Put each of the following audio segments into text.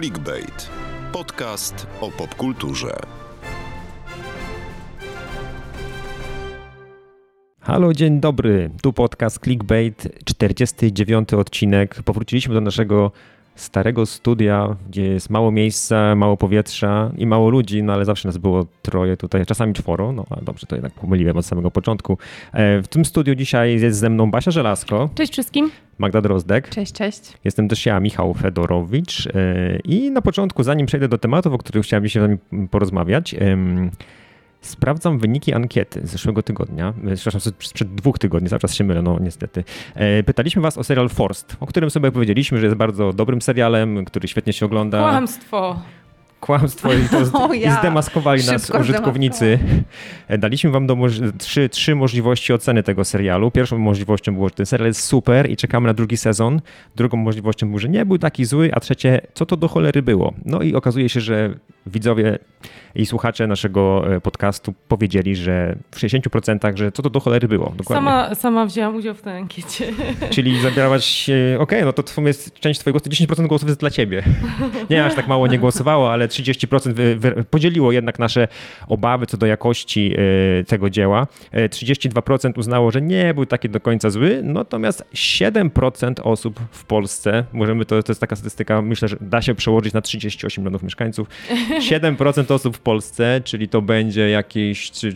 Clickbait. Podcast o popkulturze. Halo, dzień dobry. Tu podcast Clickbait, 49 odcinek. Powróciliśmy do naszego starego studia, gdzie jest mało miejsca, mało powietrza i mało ludzi, no ale zawsze nas było troje tutaj, czasami czworo, no a dobrze, to jednak pomyliłem od samego początku. E, W tym studiu dzisiaj jest ze mną Basia Żelazko, Cześć wszystkim. Magda Drozdek, Cześć, cześć. jestem też ja, Michał Fedorowicz e, i na początku, zanim przejdę do tematów, o których chciałem dzisiaj z wami porozmawiać, Sprawdzam wyniki ankiety z zeszłego tygodnia, e, przepraszam, sprzed dwóch tygodni, cały czas się mylę, no niestety. E, Pytaliśmy was o serial Forst, o którym sobie powiedzieliśmy, że jest bardzo dobrym serialem, który świetnie się ogląda. Kłamstwo. Kłamstwo i, to i ja. zdemaskowali nas Szybko użytkownicy. E, Daliśmy wam do trzy, trzy możliwości oceny tego serialu. Pierwszą możliwością było, że ten serial jest super i czekamy na drugi sezon. Drugą możliwością było, że nie był taki zły, a trzecie, co to do cholery było. No i okazuje się, że widzowie i słuchacze naszego e, podcastu powiedzieli, że w 60% że co to do cholery było. Dokładnie. Sama, sama wzięłam udział w tej ankiecie. Czyli zabierałaś, e, okej, no to w sumie jest część twojego, 10% głosów jest dla ciebie. Nie, aż tak mało nie głosowało, ale 30% wy, wy, podzieliło jednak nasze obawy co do jakości e, tego dzieła. E, 32% uznało, że nie był taki do końca zły, natomiast 7% osób w Polsce, możemy, to, to jest taka statystyka, myślę, że da się przełożyć na 38 milionów mieszkańców, 7% osób w Polsce, czyli to będzie jakieś 3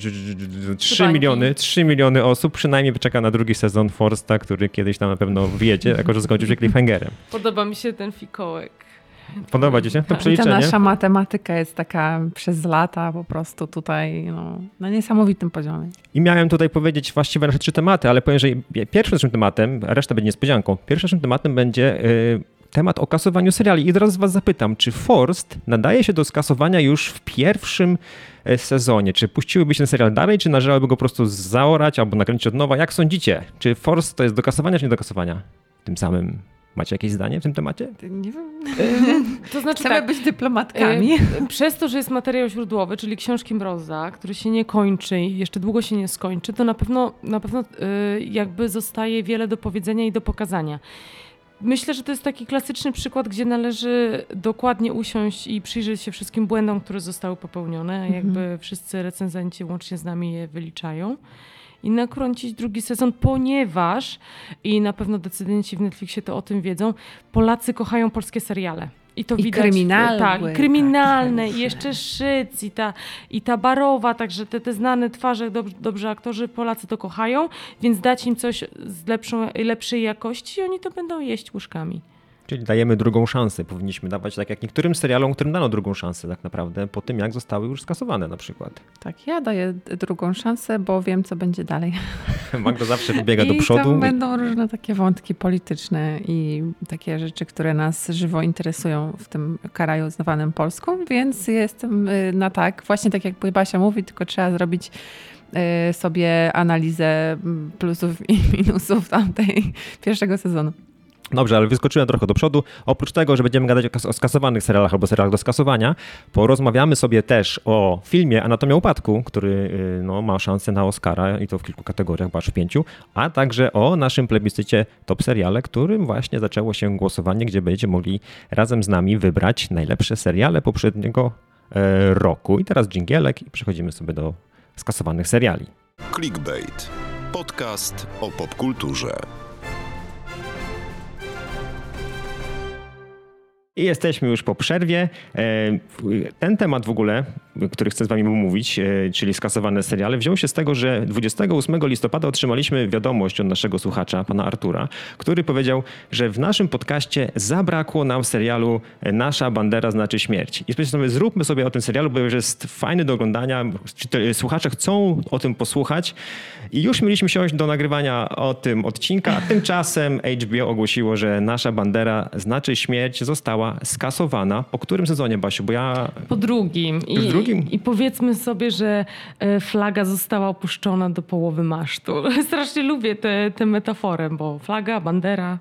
Bańki. miliony, 3 miliony osób przynajmniej czeka na drugi sezon Forsta, który kiedyś tam na pewno wyjedzie, jako że skończył się cliffhangerem. Podoba mi się ten fikołek. Podoba ci się to I ta przeliczenie? nasza matematyka jest taka przez lata po prostu tutaj no, na niesamowitym poziomie. I miałem tutaj powiedzieć właściwie nasze trzy tematy, ale powiem, że pierwszym naszym tematem, a reszta będzie niespodzianką, pierwszym naszym tematem będzie y, temat o kasowaniu seriali. I teraz was zapytam, czy Forst nadaje się do skasowania już w pierwszym e, sezonie? Czy puściłyby się ten serial dalej, czy należałoby go po prostu zaorać albo nakręcić od nowa? Jak sądzicie? Czy Forst to jest do kasowania, czy nie do kasowania? Tym samym macie jakieś zdanie w tym temacie? Nie wiem, To znaczy chcemy tak, być dyplomatkami. e, przez to, że jest materiał źródłowy, czyli książki Mroza, który się nie kończy i jeszcze długo się nie skończy, to na pewno, na pewno e, jakby zostaje wiele do powiedzenia i do pokazania. Myślę, że to jest taki klasyczny przykład, gdzie należy dokładnie usiąść i przyjrzeć się wszystkim błędom, które zostały popełnione. Mhm. Jakby wszyscy recenzenci łącznie z nami je wyliczają. I nakręcić drugi sezon, ponieważ, i na pewno decydenci w Netflixie to o tym wiedzą, Polacy kochają polskie seriale. I to I widać. kryminalne, Tak, i tak. kryminalne, i jeszcze Szyc, i ta, i ta Barowa, także te, te znane twarze, dobrze, dobrze aktorzy, Polacy to kochają, więc dać im coś z lepszą, lepszej jakości i oni to będą jeść łyżkami. Czyli dajemy drugą szansę. Powinniśmy dawać tak jak niektórym serialom, którym dano drugą szansę tak naprawdę, po tym jak zostały już skasowane na przykład. Tak, ja daję drugą szansę, bo wiem, co będzie dalej. Magda zawsze wybiega do przodu. tam będą różne takie wątki polityczne i takie rzeczy, które nas żywo interesują w tym kraju zwanym Polską, więc jestem y, na tak. Właśnie tak jak Basia mówi, tylko trzeba zrobić y, sobie analizę mm, plusów i minusów tamtej pierwszego sezonu. Dobrze, ale wyskoczyłem trochę do przodu. Oprócz tego, że będziemy gadać o, kas- o skasowanych serialach albo serialach do skasowania, porozmawiamy sobie też o filmie Anatomia Upadku, który y, no, ma szansę na Oscara i to w kilku kategoriach, bo aż w pięciu, a także o naszym plebiscycie Top Seriale, którym właśnie zaczęło się głosowanie, gdzie będziecie mogli razem z nami wybrać najlepsze seriale poprzedniego e, roku. I teraz dżingielek i przechodzimy sobie do skasowanych seriali. Clickbait. Podcast o popkulturze. I jesteśmy już po przerwie. E, Ten temat w ogóle, który chcę z wami omówić, e, czyli skasowane seriale, wziął się z tego, że 28 listopada otrzymaliśmy wiadomość od naszego słuchacza, pana Artura, który powiedział, że w naszym podcaście zabrakło nam serialu Nasza bandera znaczy śmierć. I sobie, zróbmy sobie o tym serialu, bo że jest fajny do oglądania, słuchacze chcą o tym posłuchać. I już mieliśmy siąść do nagrywania o tym odcinka, tymczasem HBO ogłosiło, że Nasza bandera znaczy śmierć została skasowana. Po którym sezonie, Basiu? Bo ja... Po drugim. I, W drugim? I powiedzmy sobie, że e, flaga została opuszczona do połowy masztu. Strasznie lubię tę tę metaforę, bo flaga, bandera,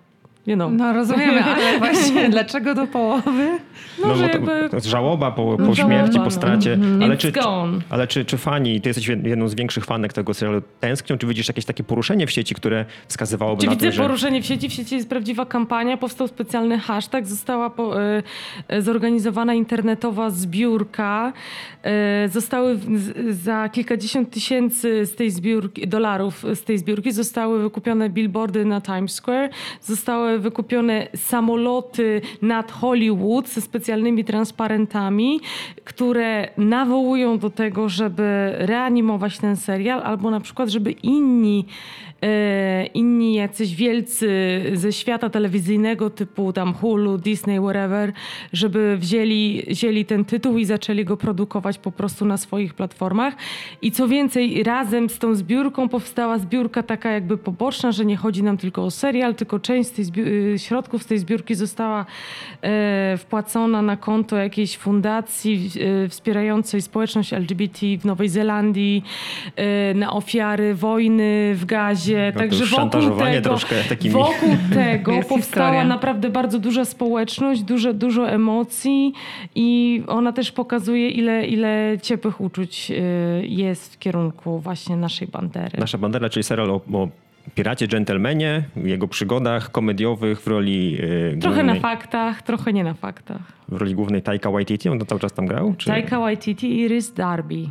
You know. No rozumiemy, ale właśnie dlaczego do połowy? No, No, że bo to, jakby- to jest żałoba po, po No, śmierci, żałoba, po no. stracie. Mhm. Ale, It's czy, czy, gone. ale czy, czy fani, ty jesteś jed- jedną z większych fanek tego serialu, tęsknią? Czy widzisz jakieś takie poruszenie w sieci, które wskazywałoby Czy na widzę to, że... poruszenie w sieci? W sieci jest prawdziwa kampania, powstał specjalny hashtag, została po, e, zorganizowana internetowa zbiórka. E, zostały z, za kilkadziesiąt tysięcy z tej zbiórki, dolarów z tej zbiórki zostały wykupione billboardy na Times Square, zostały wykupione samoloty nad Hollywood ze specjalnymi transparentami, które nawołują do tego, żeby reanimować ten serial, albo na przykład, żeby inni inni jacyś wielcy ze świata telewizyjnego typu tam Hulu, Disney, whatever, żeby wzięli, wzięli ten tytuł i zaczęli go produkować po prostu na swoich platformach. I co więcej, razem z tą zbiórką powstała zbiórka taka jakby poboczna, że nie chodzi nam tylko o serial, tylko część z y, środków z tej zbiórki została e, wpłacona na konto jakiejś fundacji e, wspierającej społeczność LGBT w Nowej Zelandii, e, na ofiary wojny w Gazie. No to Także wokół szantażowanie tego, wokół tego powstała historia. naprawdę bardzo duża społeczność, dużo, dużo emocji i ona też pokazuje, ile, ile ciepłych uczuć e, jest w kierunku właśnie naszej bandery. Nasza bandera, czyli serial o, o piracie, dżentelmenie, jego przygodach komediowych w roli e, Trochę głównej, na faktach, trochę nie na faktach. w roli głównej Taika Waititi. On to cały czas tam grał? Czy... Taika Waititi i Rhys Darby.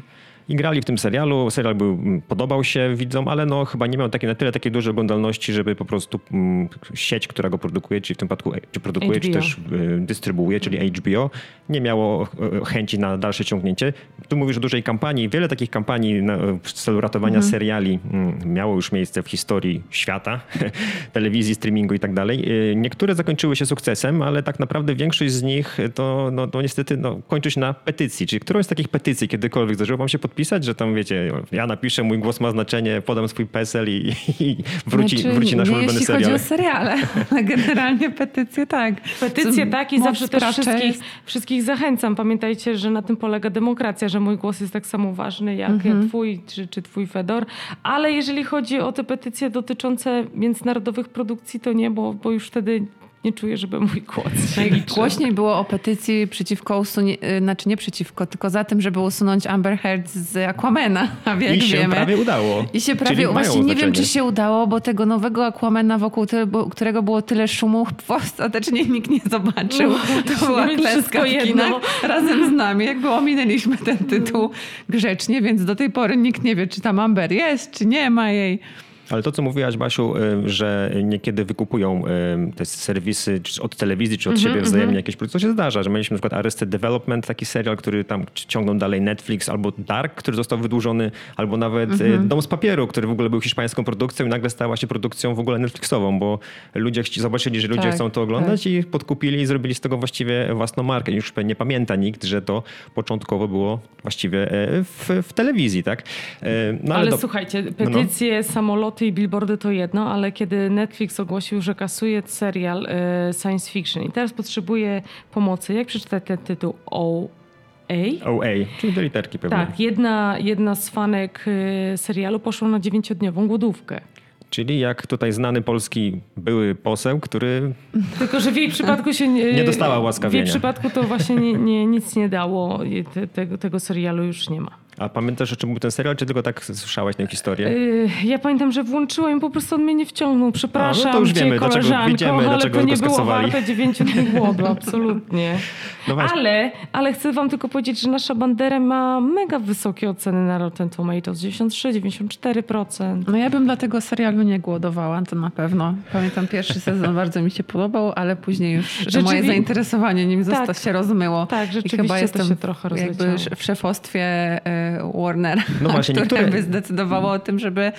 I grali w tym serialu. Serial był, mm, podobał się widzom, ale no, chyba nie miał takiej, na tyle takiej dużej oglądalności, żeby po prostu mm, sieć, która go produkuje, czyli w tym przypadku e, czy produkuje, czy HBO. też y, dystrybuuje, czyli HBO, nie miało e, chęci na dalsze ciągnięcie. Tu mówisz o dużej kampanii. Wiele takich kampanii na, w celu ratowania seriali mm, miało już miejsce w historii świata, telewizji, streamingu i tak dalej. Y, Niektóre zakończyły się sukcesem, ale tak naprawdę większość z nich to, no, to niestety no, kończy się na petycji. Czyli którąś z takich petycji kiedykolwiek zdarzyło wam się podpisać, że tam wiecie, ja napiszę, mój głos ma znaczenie, podam swój PESEL i, i wróci, Znaczy, wróci nasz nie ulubiony jeśli serial. chodzi o seriale, ale generalnie petycje tak. Petycje tak i zawsze też wszystkich, jest- wszystkich zachęcam. Pamiętajcie, że na tym polega demokracja, że mój głos jest tak samo ważny jak, Mhm. twój czy, czy twój Fedor. Ale jeżeli chodzi o te petycje dotyczące międzynarodowych produkcji, to nie, bo, bo już wtedy nie czuję, żeby mój głos się liczył. Głośniej było o petycji przeciwko usunie, y, znaczy nie przeciwko, tylko za tym, żeby usunąć Amber Heard z Aquamena, a jak I się wiemy. prawie udało. I się Czyli prawie, mają właśnie nie wiem, czy się udało, bo tego nowego Aquamena, wokół którego było tyle szumów, ostatecznie nikt nie zobaczył. No, to była więc klęska jedno. kinach razem z nami. Jakby ominęliśmy ten tytuł grzecznie, więc do tej pory nikt nie wie, czy tam Amber jest, czy nie ma jej. Ale to, co mówiłaś, Basiu, y, że niekiedy wykupują y, te serwisy czy od telewizji, czy od Mhm, siebie wzajemnie jakieś produkty. To się zdarza, że mieliśmy na przykład Arrested Development, taki serial, który tam ciągną dalej Netflix, albo Dark, który został wydłużony, albo nawet y, Mhm. Dom z papieru, który w ogóle był hiszpańską produkcją i nagle stała się produkcją w ogóle Netflixową, bo ludzie zobaczyli, że ludzie Tak, chcą to oglądać i podkupili i zrobili z tego właściwie własną markę. Już nie pamięta nikt, że to początkowo było właściwie e, w, w telewizji, tak? E, No, ale do- słuchajcie, no. petycje, samoloty i billboardy to jedno, ale kiedy Netflix ogłosił, że kasuje serial e, science fiction i teraz potrzebuje pomocy, jak przeczytać ten tytuł? O. A? OA, czyli do literki pewnie. Tak, jedna, jedna z fanek e, serialu poszła na dziewięciodniową głodówkę. Czyli jak tutaj znany polski były poseł, który Tylko, że w jej przypadku się nie, Nie dostała W łaskawienia. jej przypadku to właśnie nie, nie, nic nie dało. I Te, tego, tego serialu już nie ma. A pamiętasz, o czym był ten serial, czy tylko tak słyszałaś tę historię? Yy, ja pamiętam, że włączyłem i po prostu on mnie nie wciągnął. Przepraszam A, no to już cię, wiemy, dlaczego- widzimy, ale dlaczego to nie było warte dziewięciu dni głodu, absolutnie. No ale, ale chcę wam tylko powiedzieć, że nasza bandera ma mega wysokie oceny na Rotten Tomatoes. 93, 94%. No ja bym dla tego serialu nie głodowała, to na pewno. Pamiętam pierwszy sezon bardzo mi się podobał, ale później już Rzeczywi- moje zainteresowanie nim Tak. zosta się rozmyło. Tak, I rzeczywiście chyba to jestem się trochę jakby w szefostwie e, Warnera, No właśnie, które niektóre- by zdecydowało o tym, żeby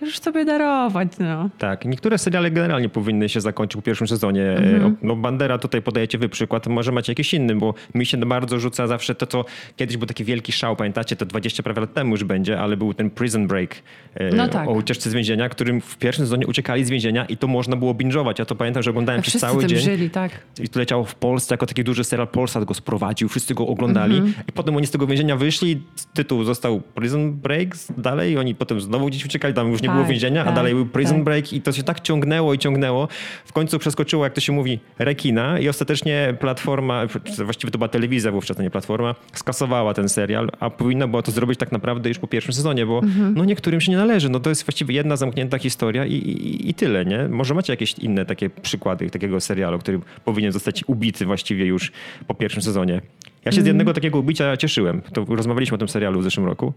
już sobie darować. No. Tak, niektóre seriale generalnie powinny się zakończyć po pierwszym sezonie. Mhm. No Bandera, tutaj podajecie wy przykład, może macie jakiś inny, bo mi się bardzo rzuca zawsze to, co kiedyś był taki wielki szał, pamiętacie, to 20 prawie lat temu już będzie, ale był ten Prison Break e, No tak. o ucieczce z więzienia, którym w pierwszym sezonie uciekali z więzienia i to można było binge'ować. Ja to pamiętam, że oglądałem przez Wszyscy cały dzień. żyli, tak. I to leciało w Polsce jako taki duży serial. Polsat go sprowadził, wszyscy go oglądali. Mhm. I potem oni z tego więzienia wyszli, tytuł został Prison Break dalej oni potem znowu gdzieś uciekali, tam już nie Tak, było więzienia, a tak, dalej był Prison tak. Break i to się tak ciągnęło i ciągnęło. W końcu przeskoczyło, jak to się mówi, rekina i ostatecznie platforma, właściwie to była telewizja wówczas, a nie platforma, skasowała ten serial, a powinna była to zrobić tak naprawdę już po pierwszym sezonie, bo Mhm. no niektórym się nie należy. No to jest właściwie jedna zamknięta historia i, i, i tyle, nie? Może macie jakieś inne takie przykłady takiego serialu, który powinien zostać ubity właściwie już po pierwszym sezonie. Ja się z jednego takiego ubicia cieszyłem. To rozmawialiśmy o tym serialu w zeszłym roku.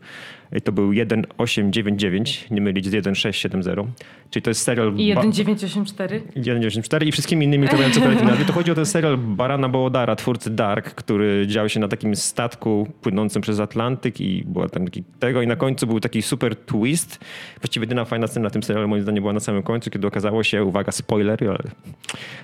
I To był 1899, nie mylić z 1670. Czyli to jest serial... I ba- 1984. 194 i wszystkimi innymi, które mają super nazwy. To chodzi o ten serial Barana Bołodara, twórcy Dark, który dział się na takim statku płynącym przez Atlantyk i była tam taki tego i na końcu był taki super twist. Właściwie jedyna fajna scena na tym serialu moim zdaniem była na samym końcu, kiedy okazało się, uwaga, spoiler, ale,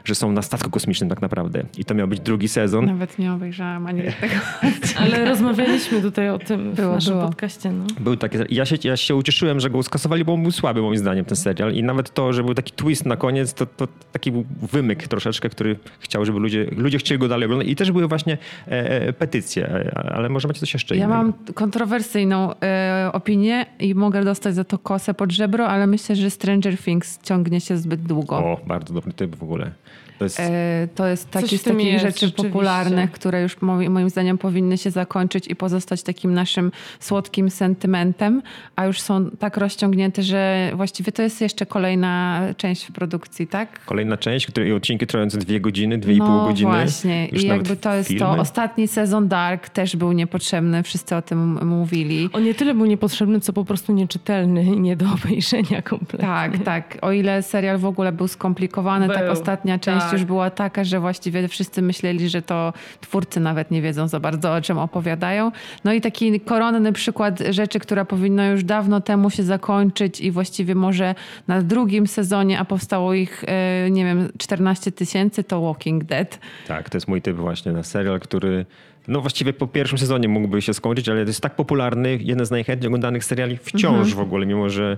że są na statku kosmicznym tak naprawdę. I to miał być drugi sezon. Nawet nie obejrzałam ani tego. Ale rozmawialiśmy tutaj o tym w Było, naszym było. podcaście. No. Był taki, ja, się, ja się ucieszyłem, że go skasowali, bo on był słaby moim zdaniem ten serial i nawet to, że był taki twist na koniec, to, to taki był wymyk troszeczkę, który chciał, żeby ludzie, ludzie chcieli go dalej oglądać i też były właśnie e, e, petycje, ale może macie coś jeszcze Ja innego. mam kontrowersyjną e, opinię i mogę dostać za to kosę pod żebro, ale myślę, że Stranger Things ciągnie się zbyt długo. O, bardzo dobry typ w ogóle. To jest... E, To jest Coś taki w z takich jest, rzeczy popularnych, które już moim, moim zdaniem powinny się zakończyć i pozostać takim naszym słodkim sentymentem, a już są tak rozciągnięte, że właściwie to jest jeszcze kolejna część w produkcji, tak? Kolejna część, której odcinki trwające dwie godziny, dwie i pół no godziny. właśnie. Już I jakby to jest filmy. to. Ostatni sezon Dark też był niepotrzebny, wszyscy o tym mówili. On nie tyle był niepotrzebny, co po prostu nieczytelny i nie do obejrzenia kompletnie. Tak, tak. O ile serial w ogóle był skomplikowany, tak Był, ostatnia część tak. już była taka, że właściwie wszyscy myśleli, że to twórcy nawet nie wiedzą za bardzo o czym opowiadają. No i taki koronny przykład rzeczy, która powinna już dawno temu się zakończyć i właściwie może na drugim sezonie, a powstało ich, e, nie wiem, 14 tysięcy, to Walking Dead. Tak, to jest mój typ właśnie na serial, który no właściwie po pierwszym sezonie mógłby się skończyć, ale to jest tak popularny, jeden z najchętniej oglądanych seriali wciąż Mhm. w ogóle, mimo że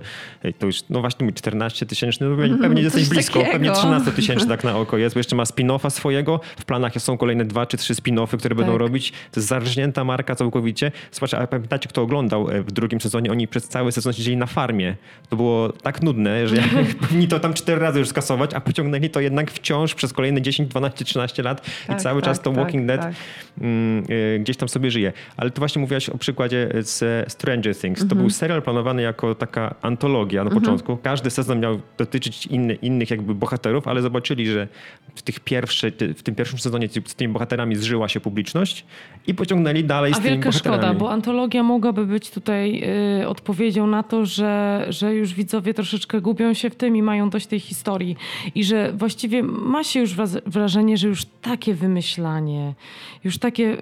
to już, no właśnie mój 14 tysięczny, no pewnie, pewnie jesteś blisko, takiego. pewnie 13 tysięcy tak na oko jest, bo jeszcze ma spin-offa swojego, w planach są kolejne dwa czy trzy spin-offy, które będą Tak. robić, to jest zarżnięta marka całkowicie. Słuchajcie, a pamiętacie kto oglądał e, w drugim sezonie, oni przez cały sezon siedzieli na farmie. To było tak nudne, że powinni to tam cztery razy już skasować, a pociągnęli to jednak wciąż przez kolejne 10, 12, 13 lat i Tak, cały tak, czas to tak, Walking Dead tak. mm, gdzieś tam sobie żyje. Ale ty właśnie mówiłaś o przykładzie z Stranger Things. To był serial planowany jako taka antologia na początku. Każdy sezon miał dotyczyć inny, innych jakby bohaterów, ale zobaczyli, że w, tych pierwszy, w tym pierwszym sezonie z tymi bohaterami zżyła się publiczność i pociągnęli dalej A z tymi wielka bohaterami. szkoda, bo antologia mogłaby być tutaj y, odpowiedzią na to, że, że już widzowie troszeczkę gubią się w tym i mają dość tej historii. I że właściwie ma się już wrażenie, że już takie wymyślanie, już takie, y,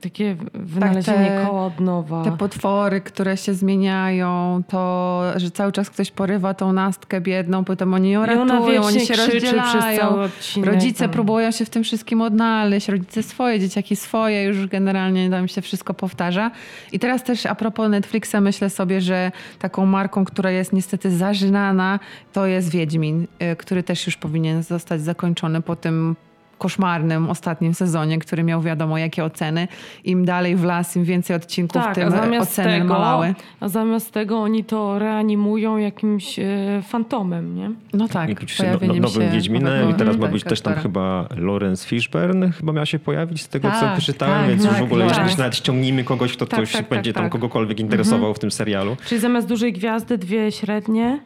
takie wynalezienie te- koła od nowa. Te potwory, które się zmieniają, to, że cały czas ktoś porywa tą nastkę biedną, potem oni ją I ratują, oni się rozdzielają. odcinek. Rodzice tam. próbują się w tym wszystkim odnaleźć, rodzice swoje, dzieciaki swoje, już generalnie tam się wszystko powtarza. I teraz też a propos Netflixa myślę sobie, że taką marką, która jest niestety zażynana, to jest Wiedźmin, y, który też już powinien zostać zakończony po tym koszmarnym ostatnim sezonie, który miał wiadomo jakie oceny. Im dalej w las, im więcej odcinków, Tak, a tym zamiast, oceny tego, malały. a zamiast tego oni to reanimują jakimś y, fantomem, nie? No tak, Jakimś no, pojawieniem nowym się Wiedźminem nowego i teraz ma tak, być też tam chyba Lawrence Fishburne chyba miał się pojawić z tego, co Tak, wyczytałem, tak, więc już tak, w ogóle tak. już nawet ściągnijmy kogoś, kto Tak, ktoś tak, będzie tak, tam tak. kogokolwiek interesował w tym serialu. Czyli zamiast dużej gwiazdy dwie średnie.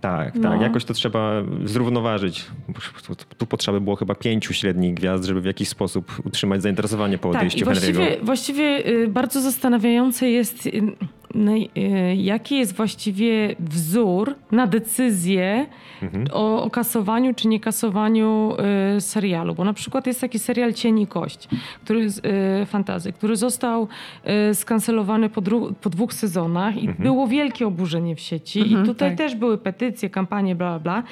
Tak, tak. No. Jakoś to trzeba zrównoważyć. Tu, tu potrzeba było chyba pięciu średnich gwiazd, żeby w jakiś sposób utrzymać zainteresowanie po Tak, i odejściu Henry'ego. właściwie, właściwie y, bardzo zastanawiające jest, naj- y, jaki jest właściwie wzór na decyzję Mhm. o, o kasowaniu czy nie kasowaniu y, serialu. Bo na przykład jest taki serial Cień i Kość, który, y, fantazy, który został y, skancelowany po, dru- po dwóch sezonach i Mhm. było wielkie oburzenie w sieci. Mhm, I tutaj tak. też były petycje, kampanie, bla, bla, bla.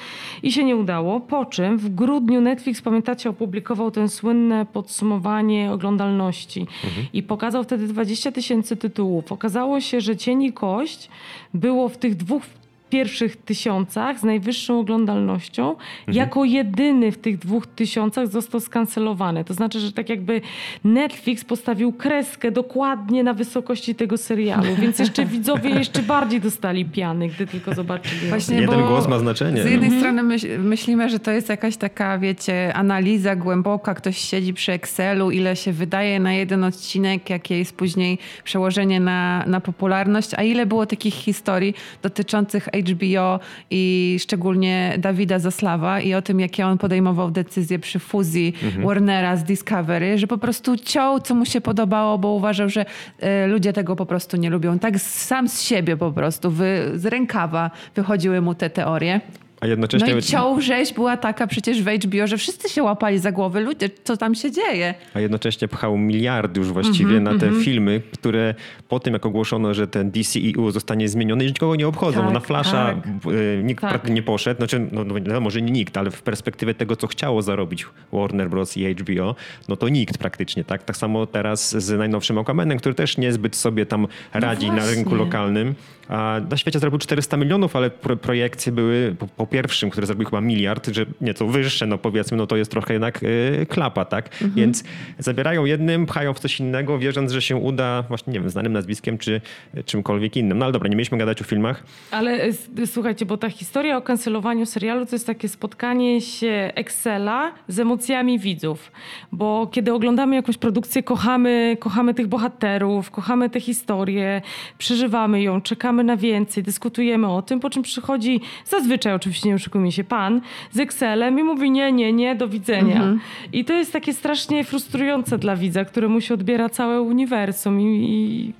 I się nie udało. Po czym w grudniu Netflix, pamiętacie, opublikował ten słynne podsumowanie oglądalności. Mhm. I pokazał wtedy 20 tysięcy tytułów. Okazało się, że Cień i Kość było w tych dwóch pierwszych tysiącach z najwyższą oglądalnością, jako jedyny w tych dwóch tysiącach został skancelowany. To znaczy, że tak jakby Netflix postawił kreskę dokładnie na wysokości tego serialu, więc jeszcze widzowie jeszcze bardziej dostali piany, gdy tylko zobaczyli. Właśnie, Jeden bo głos ma znaczenie. Z jednej strony myśl, myślimy, że to jest jakaś taka, wiecie, analiza głęboka, ktoś siedzi przy Excelu, ile się wydaje na jeden odcinek, jakie jest później przełożenie na, na popularność, a ile było takich historii dotyczących HBO i szczególnie Dawida Zaslawa i o tym, jakie on podejmował decyzje przy fuzji Warnera z Discovery, że po prostu ciął, co mu się podobało, bo uważał, że e, ludzie tego po prostu nie lubią. Tak sam z siebie po prostu, wy, z rękawa wychodziły mu te teorie. A No jednocześnie, i ciął rzeź była taka przecież w HBO, że wszyscy się łapali za głowy. Ludzie, co tam się dzieje? a jednocześnie pchał miliardy już właściwie na te filmy, które po tym jak ogłoszono, że ten DCEU zostanie zmieniony, już nikogo nie obchodzą. Tak, na Flasha tak. y, nikt Tak. nie poszedł. Znaczy, no, no, może nie nikt, ale w perspektywie tego, co chciało zarobić Warner Bros. i HBO, no to nikt praktycznie. Tak, tak samo teraz z najnowszym Aquamanem, który też niezbyt sobie tam radzi na właśnie. rynku lokalnym. A na świecie zrobił 400 milionów, ale pro, projekcje były po, po pierwszym, który zrobił chyba miliard, że nieco wyższe, no powiedzmy, no to jest trochę jednak y, klapa, tak? Więc zabierają jednym, pchają w coś innego, wierząc, że się uda właśnie, nie wiem, znanym nazwiskiem czy y, czymkolwiek innym. No ale dobra, nie mieliśmy gadać o filmach. Ale e, s- słuchajcie, bo ta historia o kancelowaniu serialu to jest takie spotkanie się Excela z emocjami widzów. Bo kiedy oglądamy jakąś produkcję, kochamy, kochamy tych bohaterów, kochamy tę historię, przeżywamy ją, czekamy na więcej, dyskutujemy o tym, po czym przychodzi zazwyczaj, oczywiście nie oszukujmy się, pan z Excelem i mówi nie, nie, nie, do widzenia. I to jest takie strasznie frustrujące dla widza, któremu się odbiera całe uniwersum i,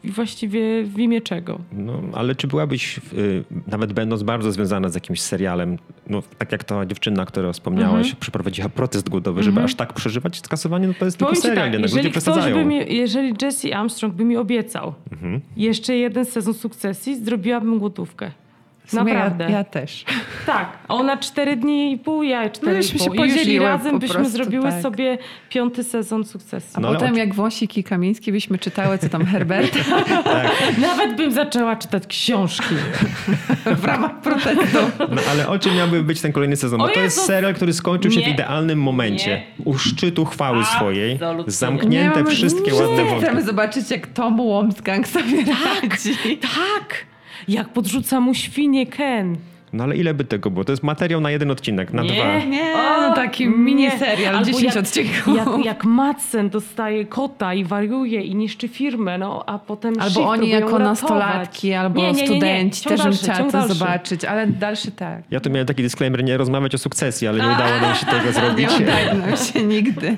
i, i właściwie w imię czego. No, ale czy byłabyś, y, nawet będąc bardzo związana z jakimś serialem, no, tak jak ta dziewczyna, która wspomniałaś, przeprowadziła protest głodowy, żeby aż tak przeżywać skasowanie, no to jest tylko Powiem ci serial, tak, jednak jeżeli ludzie ktoś by mi, jeżeli Jesse Armstrong by mi obiecał Mhm. jeszcze jeden sezon sukcesji, zrobiłabym głodówkę. W Naprawdę. Ja, ja też. Tak, a ona cztery dni i pół, ja cztery No, żeśmy i się pół. I już i podzieliły razem po byśmy prostu, zrobiły tak. sobie piąty sezon sukcesji. A No, potem jak Wąsik i Kamiński byśmy czytały, co tam Herbert Nawet bym zaczęła czytać książki. w ramach protestu. No, ale o czym miałby być ten kolejny sezon? Bo O to jest serial, który skończył się w Nie. idealnym momencie. U szczytu chwały swojej. Absolutnie. Zamknięte mamy wszystkie ładne wątki. Chcemy zobaczyć, jak Tom Łomsgang sobie radzi. Tak! Jak podrzuca mu świnie Ken. No ale ile by tego było? To jest materiał na jeden odcinek, na Nie. dwa. Nie, O, no taki nie. miniserial, Albo 10 jak, odcinków. Jak, jak Madsen dostaje kota i wariuje i niszczy firmę, no a potem Albo oni jako uratować. nastolatki, albo Nie, nie, nie, nie. studenci Ciąg też bym chciała ciąg to dalszy. zobaczyć, ale dalszy tak. Ja tu miałem taki disclaimer, nie rozmawiać o sukcesji, ale nie udało nam się tego Nie zrobić. udaje nam się nigdy.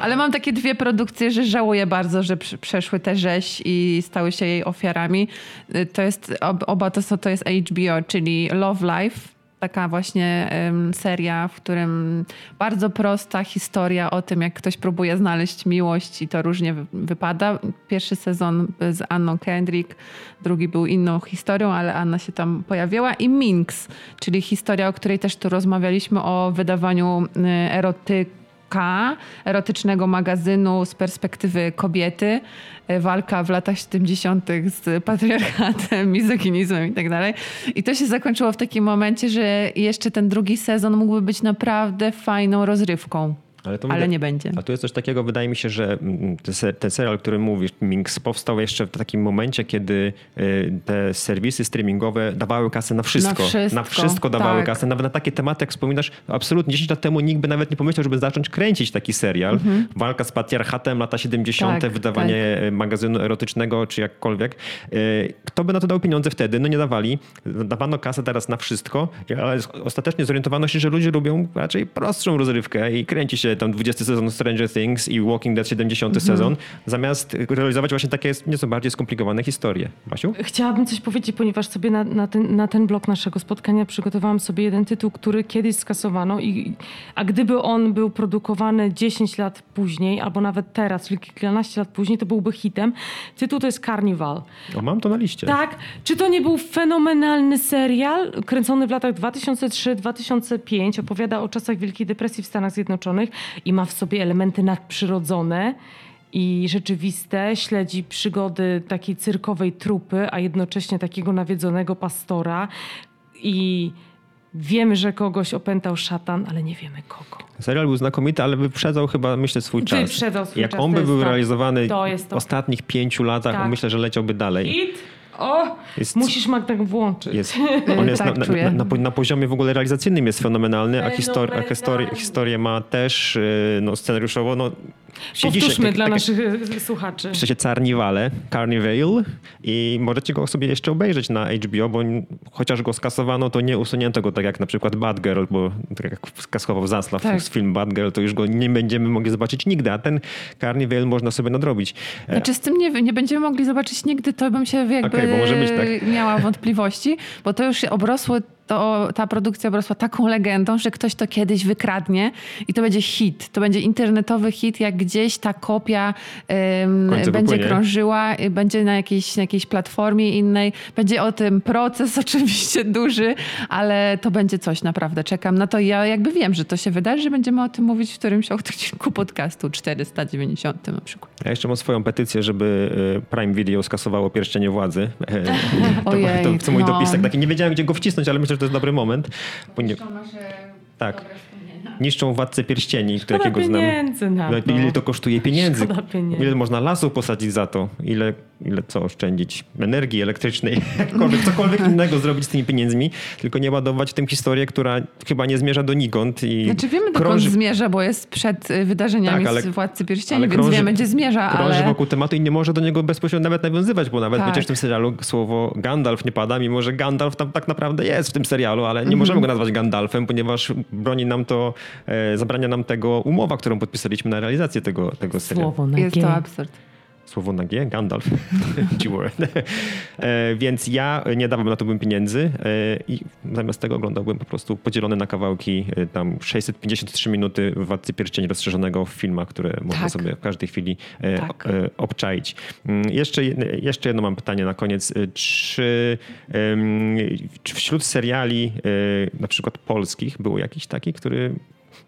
Ale mam takie dwie produkcje, że żałuję bardzo, że przeszły tę rzeź i stały się jej ofiarami. Y, To jest, ob- oba to, są, to jest HBO, czyli Love Life. Taka właśnie em, seria, w którym bardzo prosta historia o tym, jak ktoś próbuje znaleźć miłość i to różnie wy- wypada. Pierwszy sezon z Anną Kendrick, drugi był inną historią, ale Anna się tam pojawiła. I Minx, czyli historia, o której też tu rozmawialiśmy, o wydawaniu y, erotyk K, erotycznego magazynu z perspektywy kobiety, e, walka w latach 70. z patriarchatem, mizoginizmem i tak dalej. I to się zakończyło w takim momencie, że jeszcze ten drugi sezon mógłby być naprawdę fajną rozrywką. Ale, to Ale wyda- nie będzie. A tu jest coś takiego, wydaje mi się, że mm, ten, se- ten serial, o którym mówisz, Minx, powstał jeszcze w takim momencie, kiedy y, te serwisy streamingowe dawały kasę na wszystko. Na wszystko, dawały tak. kasę. Nawet na takie tematy, jak wspominasz, absolutnie 10 lat temu nikt by nawet nie pomyślał, żeby zacząć kręcić taki serial. Walka z patriarchatem, lata 70., Mhm. Tak, wydawanie y, magazynu erotycznego, czy jakkolwiek. Y, Kto by na to dał pieniądze wtedy? No nie dawali. Dawano kasę teraz na wszystko, ale ostatecznie zorientowano się, że ludzie lubią raczej prostszą rozrywkę i kręci się tam 20 sezon Stranger Things i Walking Dead 70 Mhm. sezon, zamiast realizować właśnie takie nieco bardziej skomplikowane historie. Basiu? Chciałabym coś powiedzieć, ponieważ sobie na, na, ten, na ten blok naszego spotkania przygotowałam sobie jeden tytuł, który kiedyś skasowano, i, a gdyby on był produkowany 10 lat później, albo nawet teraz, czyli kilkanaście lat później, to byłby hitem. Tytuł to jest Carnival. O, mam to na liście. Tak, czy to nie był fenomenalny serial, kręcony w latach 2003-2005, opowiada o czasach Wielkiej Depresji w Stanach Zjednoczonych i ma w sobie elementy nadprzyrodzone i rzeczywiste, śledzi przygody takiej cyrkowej trupy, a jednocześnie takiego nawiedzonego pastora. i wiemy, że kogoś opętał szatan, ale nie wiemy kogo. Serial był znakomity, ale wyprzedzał chyba, myślę, swój czas. Wyprzedzał swój Jak czas, on by był tak. realizowany w ostatnich pięciu latach, Tak. myślę, że leciałby dalej. Hit! O! Jest- Musisz Magda włączyć. Jest, on jest Tak, na, na, czuję. na, na, na poziomie w ogóle realizacyjnym jest fenomenalny, a, histori- a histori- historię ma też y, no, scenariuszowo. No, siedzisz Powtórzmy jak- dla tak- naszych e, słuchaczy. Pisze się Carnivale, Carnivale i możecie go sobie jeszcze obejrzeć na HBO, bo chociaż go skasowano, to nie usunięto go tak jak na przykład Bad Girl, bo tak jak skasował Zaslaw Tak. z film Bad Girl, to już go nie będziemy mogli zobaczyć nigdy, a ten Carnivale można sobie nadrobić. E, Znaczy z tym nie, nie będziemy mogli zobaczyć nigdy, to bym się jakby bo może być tak. miała wątpliwości, bo to już obrosło, to, ta produkcja obrosła taką legendą, że ktoś to kiedyś wykradnie i to będzie hit. To będzie internetowy hit, jak gdzieś ta kopia końcu będzie wypłynie. krążyła, będzie na jakiejś, na jakiejś platformie innej. Będzie o tym proces oczywiście duży, ale to będzie coś naprawdę. Czekam na to. Ja jakby wiem, że to się wydarzy, będziemy o tym mówić w którymś odcinku podcastu 490 na przykład. Ja jeszcze mam swoją petycję, żeby e, Prime Video skasowało pierścienie władzy. E, to, Ojej, to, to mój no. dopisek taki. Nie wiedziałem, gdzie go wcisnąć, ale myślę, że to jest dobry moment. Tak. Niszczą władcę pierścieni, Szkoda jakiego znam. pieniędzy na to. ile to kosztuje pieniędzy? Pieniędzy. Ile można lasów posadzić za to? Ile, ile co oszczędzić? Energii elektrycznej, jakkolwiek, cokolwiek innego zrobić z tymi pieniędzmi, tylko nie ładować w tym historię, która chyba nie zmierza donikąd i Znaczy wiemy, dokąd krąży, zmierza, bo jest przed y, wydarzeniami Tak, ale- z Władcy Pierścieni, ale więc krąży- wiemy, gdzie zmierza, krąży ale... wokół tematu i nie może do niego bezpośrednio nawet nawiązywać, bo nawet Tak. przecież w tym serialu słowo Gandalf nie pada, mimo że Gandalf tam tak naprawdę jest w tym serialu, ale nie Mhm. możemy go nazwać Gandalfem, ponieważ broni nam to, e, zabrania nam tego umowa, którą podpisaliśmy na realizację tego, tego serialu. Słowo na Jest to absurd. Słowo na G, Gandalf. G-word. E, Więc ja nie dawałbym na to bym pieniędzy e, i zamiast tego oglądałbym po prostu podzielone na kawałki e, tam 653 minuty Władcy Pierścieni rozszerzonego w filmach, które można Tak. sobie w każdej chwili Tak. obczaić. Mm, Jeszcze, jedno- jeszcze jedno mam pytanie na koniec. Czy, czy wśród seriali na przykład polskich był jakiś taki, który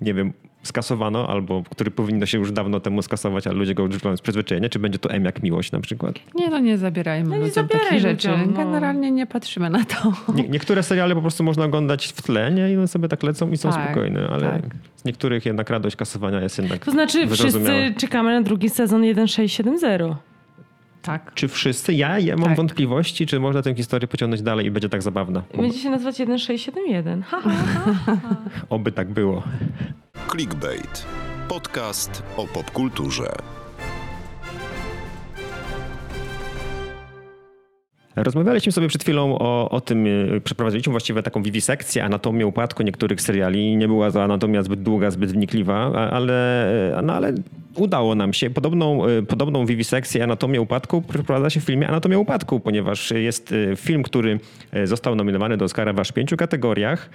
nie wiem, skasowano, albo który powinno się już dawno temu skasować, ale ludzie go odrzucają z przyzwyczajenia, czy będzie to M jak miłość na przykład? Nie, no nie zabierajmy No nie ludziom zabieraj takich rzeczy. no. Generalnie nie patrzymy na to. Nie, niektóre seriale po prostu można oglądać w tle, nie? I one sobie tak lecą i są Tak, spokojne, ale tak. z niektórych jednak radość kasowania jest jednak To znaczy wszyscy czekamy na drugi sezon 1670. Tak. Czy wszyscy? Ja, ja mam Tak. wątpliwości, czy można tę historię pociągnąć dalej i będzie tak zabawna. Będzie się nazywać 1671. Ha, ha, ha. oby tak było. Clickbait. Podcast o popkulturze. Rozmawialiśmy sobie przed chwilą o, o tym, e, przeprowadziliśmy właściwie taką wiwisekcję, anatomię upadku niektórych seriali. Nie była to anatomia zbyt długa, zbyt wnikliwa, ale, e, no, ale udało nam się. Podobną, e, podobną wiwisekcję, anatomię upadku przeprowadza się w filmie Anatomia upadku, ponieważ jest film, który został nominowany do Oscara w aż pięciu kategoriach.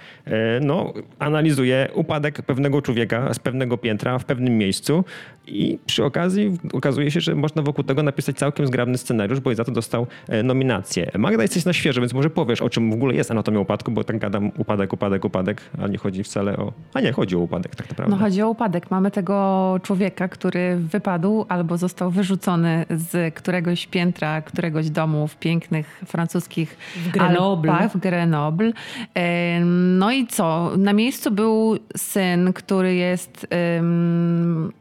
No, analizuje upadek pewnego człowieka z pewnego piętra w pewnym miejscu i przy okazji okazuje się, że można wokół tego napisać całkiem zgrabny scenariusz, bo i za to dostał e, nominację. Magda, jesteś na świeżo, więc może powiesz, o czym w ogóle jest anatomia upadku, bo tak gadam upadek, upadek, upadek, a nie chodzi wcale o... A nie, chodzi o upadek tak naprawdę. No chodzi o upadek. Mamy tego człowieka, który wypadł albo został wyrzucony z któregoś piętra, któregoś domu w pięknych francuskich W Grenoble. Alpach, w Grenoble. No i co? Na miejscu był syn, który jest em,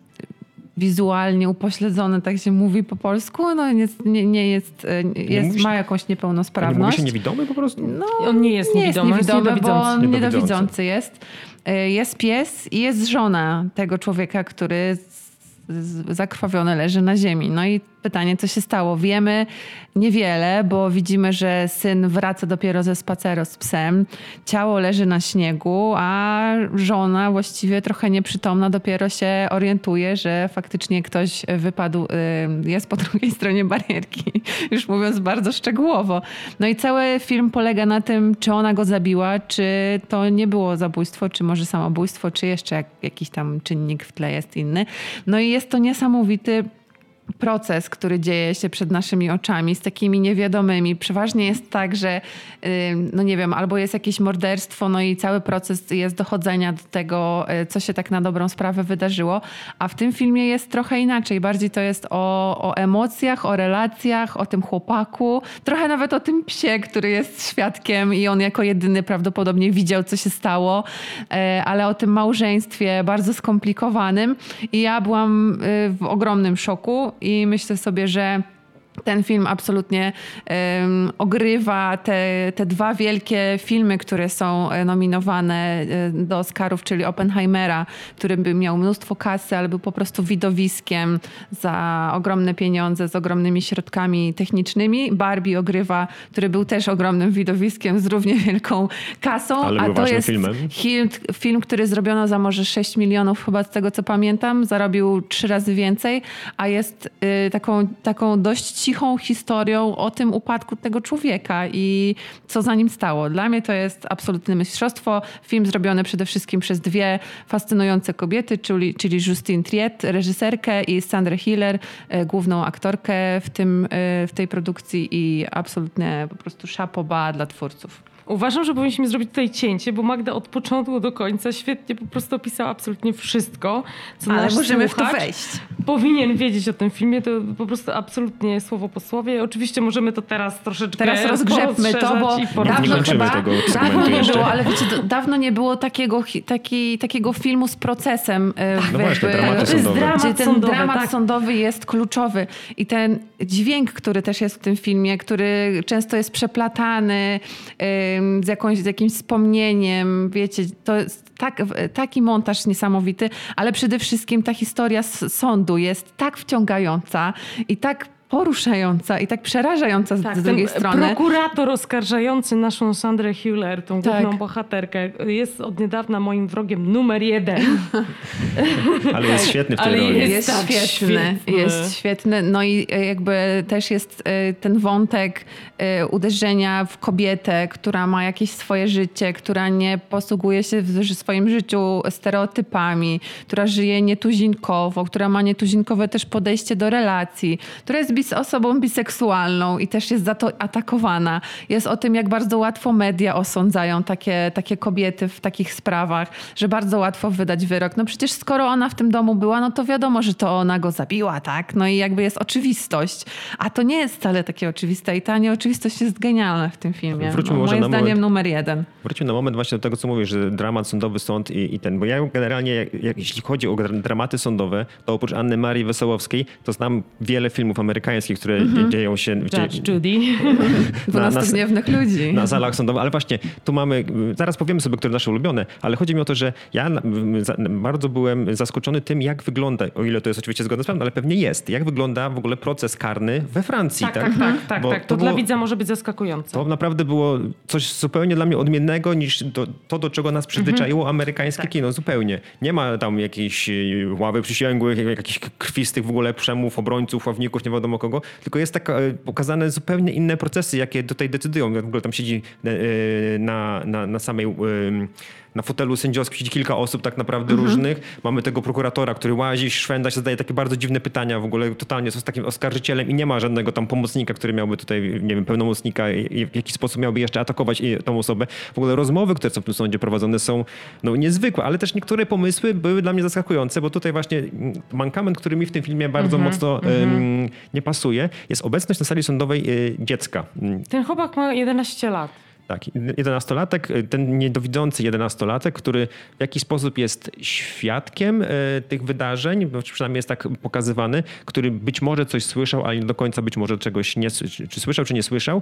wizualnie upośledzony, tak się mówi po polsku. No jest, nie, nie jest, e, jest się- ma jakąś A nie mówi niepełnosprawność. się niewidomy po prostu? No, On nie jest nie jest niewidomy, jest niewidomy, bo niedowidzący. on Niedowidzący. jest. E, Jest pies i jest żona tego człowieka, który z- z- zakrwawiony leży na ziemi. No i pytanie, co się stało? Wiemy niewiele, bo widzimy, że syn wraca dopiero ze spaceru z psem. Ciało leży na śniegu, a żona właściwie trochę nieprzytomna dopiero się orientuje, że faktycznie ktoś wypadł, y, jest po drugiej stronie barierki. Już mówiąc bardzo szczegółowo. No i cały film polega na tym, czy ona go zabiła, czy to nie było zabójstwo, czy może samobójstwo, czy jeszcze jak, jakiś tam czynnik w tle jest inny. No i jest to niesamowity proces, który dzieje się przed naszymi oczami, z takimi niewiadomymi. Przeważnie jest tak, że no nie wiem, albo jest jakieś morderstwo, no i cały proces jest dochodzenia do tego, y, co się tak na dobrą sprawę wydarzyło. A w tym filmie jest trochę inaczej. Bardziej to jest o, o emocjach, o relacjach, o tym chłopaku, trochę nawet o tym psie, który jest świadkiem i on jako jedyny prawdopodobnie widział, co się stało, e, ale o tym małżeństwie bardzo skomplikowanym. I ja byłam y, w ogromnym szoku i myślę sobie, że ten film absolutnie um, ogrywa te, te dwa wielkie filmy, które są e, nominowane e, do Oscarów, czyli Oppenheimera, który by miał mnóstwo kasy, ale był po prostu widowiskiem za ogromne pieniądze, z ogromnymi środkami technicznymi. Barbie ogrywa, który był też ogromnym widowiskiem z równie wielką kasą. Ale a to jest filmem. Film, film, który zrobiono za może 6 milionów, chyba z tego co pamiętam. Zarobił trzy razy więcej, a jest y, taką, taką dość cichą historią o tym upadku tego człowieka i co za nim stało. Dla mnie to jest absolutne mistrzostwo. Film zrobiony przede wszystkim przez dwie fascynujące kobiety, czyli, czyli Justine Triet, reżyserkę i Sandra Hiller, e, główną aktorkę w, tym, e, w tej produkcji i absolutnie po prostu szapoba dla twórców. Uważam, że powinniśmy zrobić tutaj cięcie, bo Magda od początku do końca świetnie po prostu opisała absolutnie wszystko, co Ale nasz możemy w to wejść. powinien wiedzieć o tym filmie. To po prostu absolutnie słowo po słowie. Oczywiście możemy to teraz troszeczkę Teraz rozgrzebmy to, bo dawno chyba, tego dawno nie jeszcze. było, ale wiecie, dawno nie było takiego, taki, takiego filmu z procesem. e, w- No właśnie, w- dramaty To jest sądowe. dramat gdzie ten sądowy, dramat tak. sądowy jest kluczowy i ten dźwięk, który też jest w tym filmie, który często jest przeplatany ym, z, jakąś, z jakimś wspomnieniem, wiecie, to jest tak, taki montaż niesamowity, ale przede wszystkim ta historia sądu jest tak wciągająca i tak poruszająca i tak przerażająca z, Tak, z ten drugiej strony. prokurator oskarżający naszą Sandrę Hüller, tą Tak. główną bohaterkę, jest od niedawna moim wrogiem numer jeden. Ale jest świetny w tej Ale roli. jest- Jest tak świetny, świetny. jest świetny. No i e, jakby też jest e, ten wątek e, uderzenia w kobietę, która ma jakieś swoje życie, która nie posługuje się w swoim życiu stereotypami, która żyje nietuzinkowo, która ma nietuzinkowe też podejście do relacji, która jest bis osobą biseksualną i też jest za to atakowana. Jest o tym, jak bardzo łatwo media osądzają takie, takie kobiety w takich sprawach, że bardzo łatwo wydać wyrok. No przecież skoro ona w tym domu była, no to wiadomo, że to ona go zabiła, tak? No i jakby jest oczywistość. A to nie jest wcale takie oczywiste i ta nieoczywistość jest genialna w tym filmie. Wróćmy no, może moim na zdaniem moment. numer jeden. Wróćmy na moment właśnie do tego, co mówisz, że dramat sądowy, sąd i, i ten, bo ja generalnie, jak, jeśli chodzi o dra- dramaty sądowe, to oprócz Anny Marii Wesołowskiej, to znam wiele filmów amerykańskich, które dzie- dzieją się... Judge Judy. Dwunastu gniewnych ludzi. na salach sądowych, ale właśnie tu mamy, zaraz powiemy sobie, które nasze ulubione, ale chodzi mi o to, że ja bardzo byłem zaskoczony tym, jak wygląda, o ile to jest oczywiście zgodne z prawdą, ale pewnie jest, jak wygląda w ogóle proces karny we Francji. Tak, tak, tak, tak, Bo tak. To, to dla było- widza może być zaskakujące. To naprawdę było coś zupełnie dla mnie odmiennego niż do, to, do czego nas przyzwyczaiło Mhm. amerykańskie Tak. kino. Zupełnie. Nie ma tam jakiejś e, ławy przysięgłych, jak- jakichś krwistych w ogóle przemów, obrońców, ławników, nie wiadomo kogo, tylko jest tak pokazane zupełnie inne procesy, jakie tutaj decydują. W ogóle tam siedzi e, na, na, na samej... na fotelu sędziowskim siedzi kilka osób tak naprawdę Mhm. różnych. Mamy tego prokuratora, który łazi, szwenda się, zadaje takie bardzo dziwne pytania w ogóle totalnie, jest takim oskarżycielem i nie ma żadnego tam pomocnika, który miałby tutaj, nie wiem, pełnomocnika i w jakiś sposób miałby jeszcze atakować tą osobę. W ogóle rozmowy, które są w tym sądzie prowadzone są no, niezwykłe, ale też niektóre pomysły były dla mnie zaskakujące, bo tutaj właśnie mm, mankament, który mi w tym filmie bardzo Mhm, mocno em, nie pasuje, jest obecność na sali sądowej y, dziecka. Ten chłopak ma 11 lat. Tak, jedenastolatek, ten niedowidzący jedenastolatek, który w jakiś sposób jest świadkiem e, tych wydarzeń, przynajmniej jest tak pokazywany, który być może coś słyszał, ale nie do końca być może czegoś nie, czy słyszał, czy nie słyszał.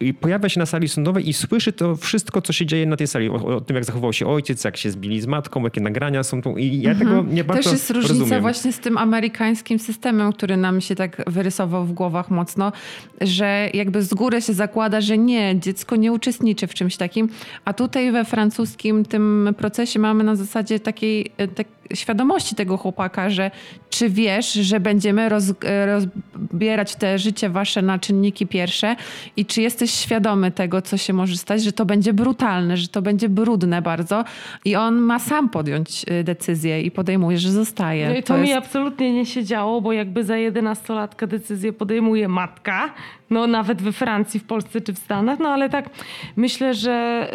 I pojawia się na sali sądowej i słyszy to wszystko, co się dzieje na tej sali. O, o tym, jak zachował się ojciec, jak się zbili z matką, jakie nagrania są tu. I ja tego nie bardzo Też jest różnica rozumiem. właśnie z tym amerykańskim systemem, który nam się tak wyrysował w głowach mocno, że jakby z góry się zakłada, że nie, dziecko nie uczestniczy w czymś takim, a tutaj we francuskim tym procesie mamy na zasadzie takiej, e, tak, świadomości tego chłopaka, że czy wiesz, że będziemy roz, rozbierać te życie wasze na czynniki pierwsze i czy jesteś świadomy tego, co się może stać, że to będzie brutalne, że to będzie brudne bardzo i on ma sam podjąć y, decyzję i podejmuje, że zostaje. No i to, to mi jest... absolutnie nie się działo, bo jakby za jedenastolatkę decyzję podejmuje matka, no nawet we Francji, w Polsce czy w Stanach, no ale tak myślę, że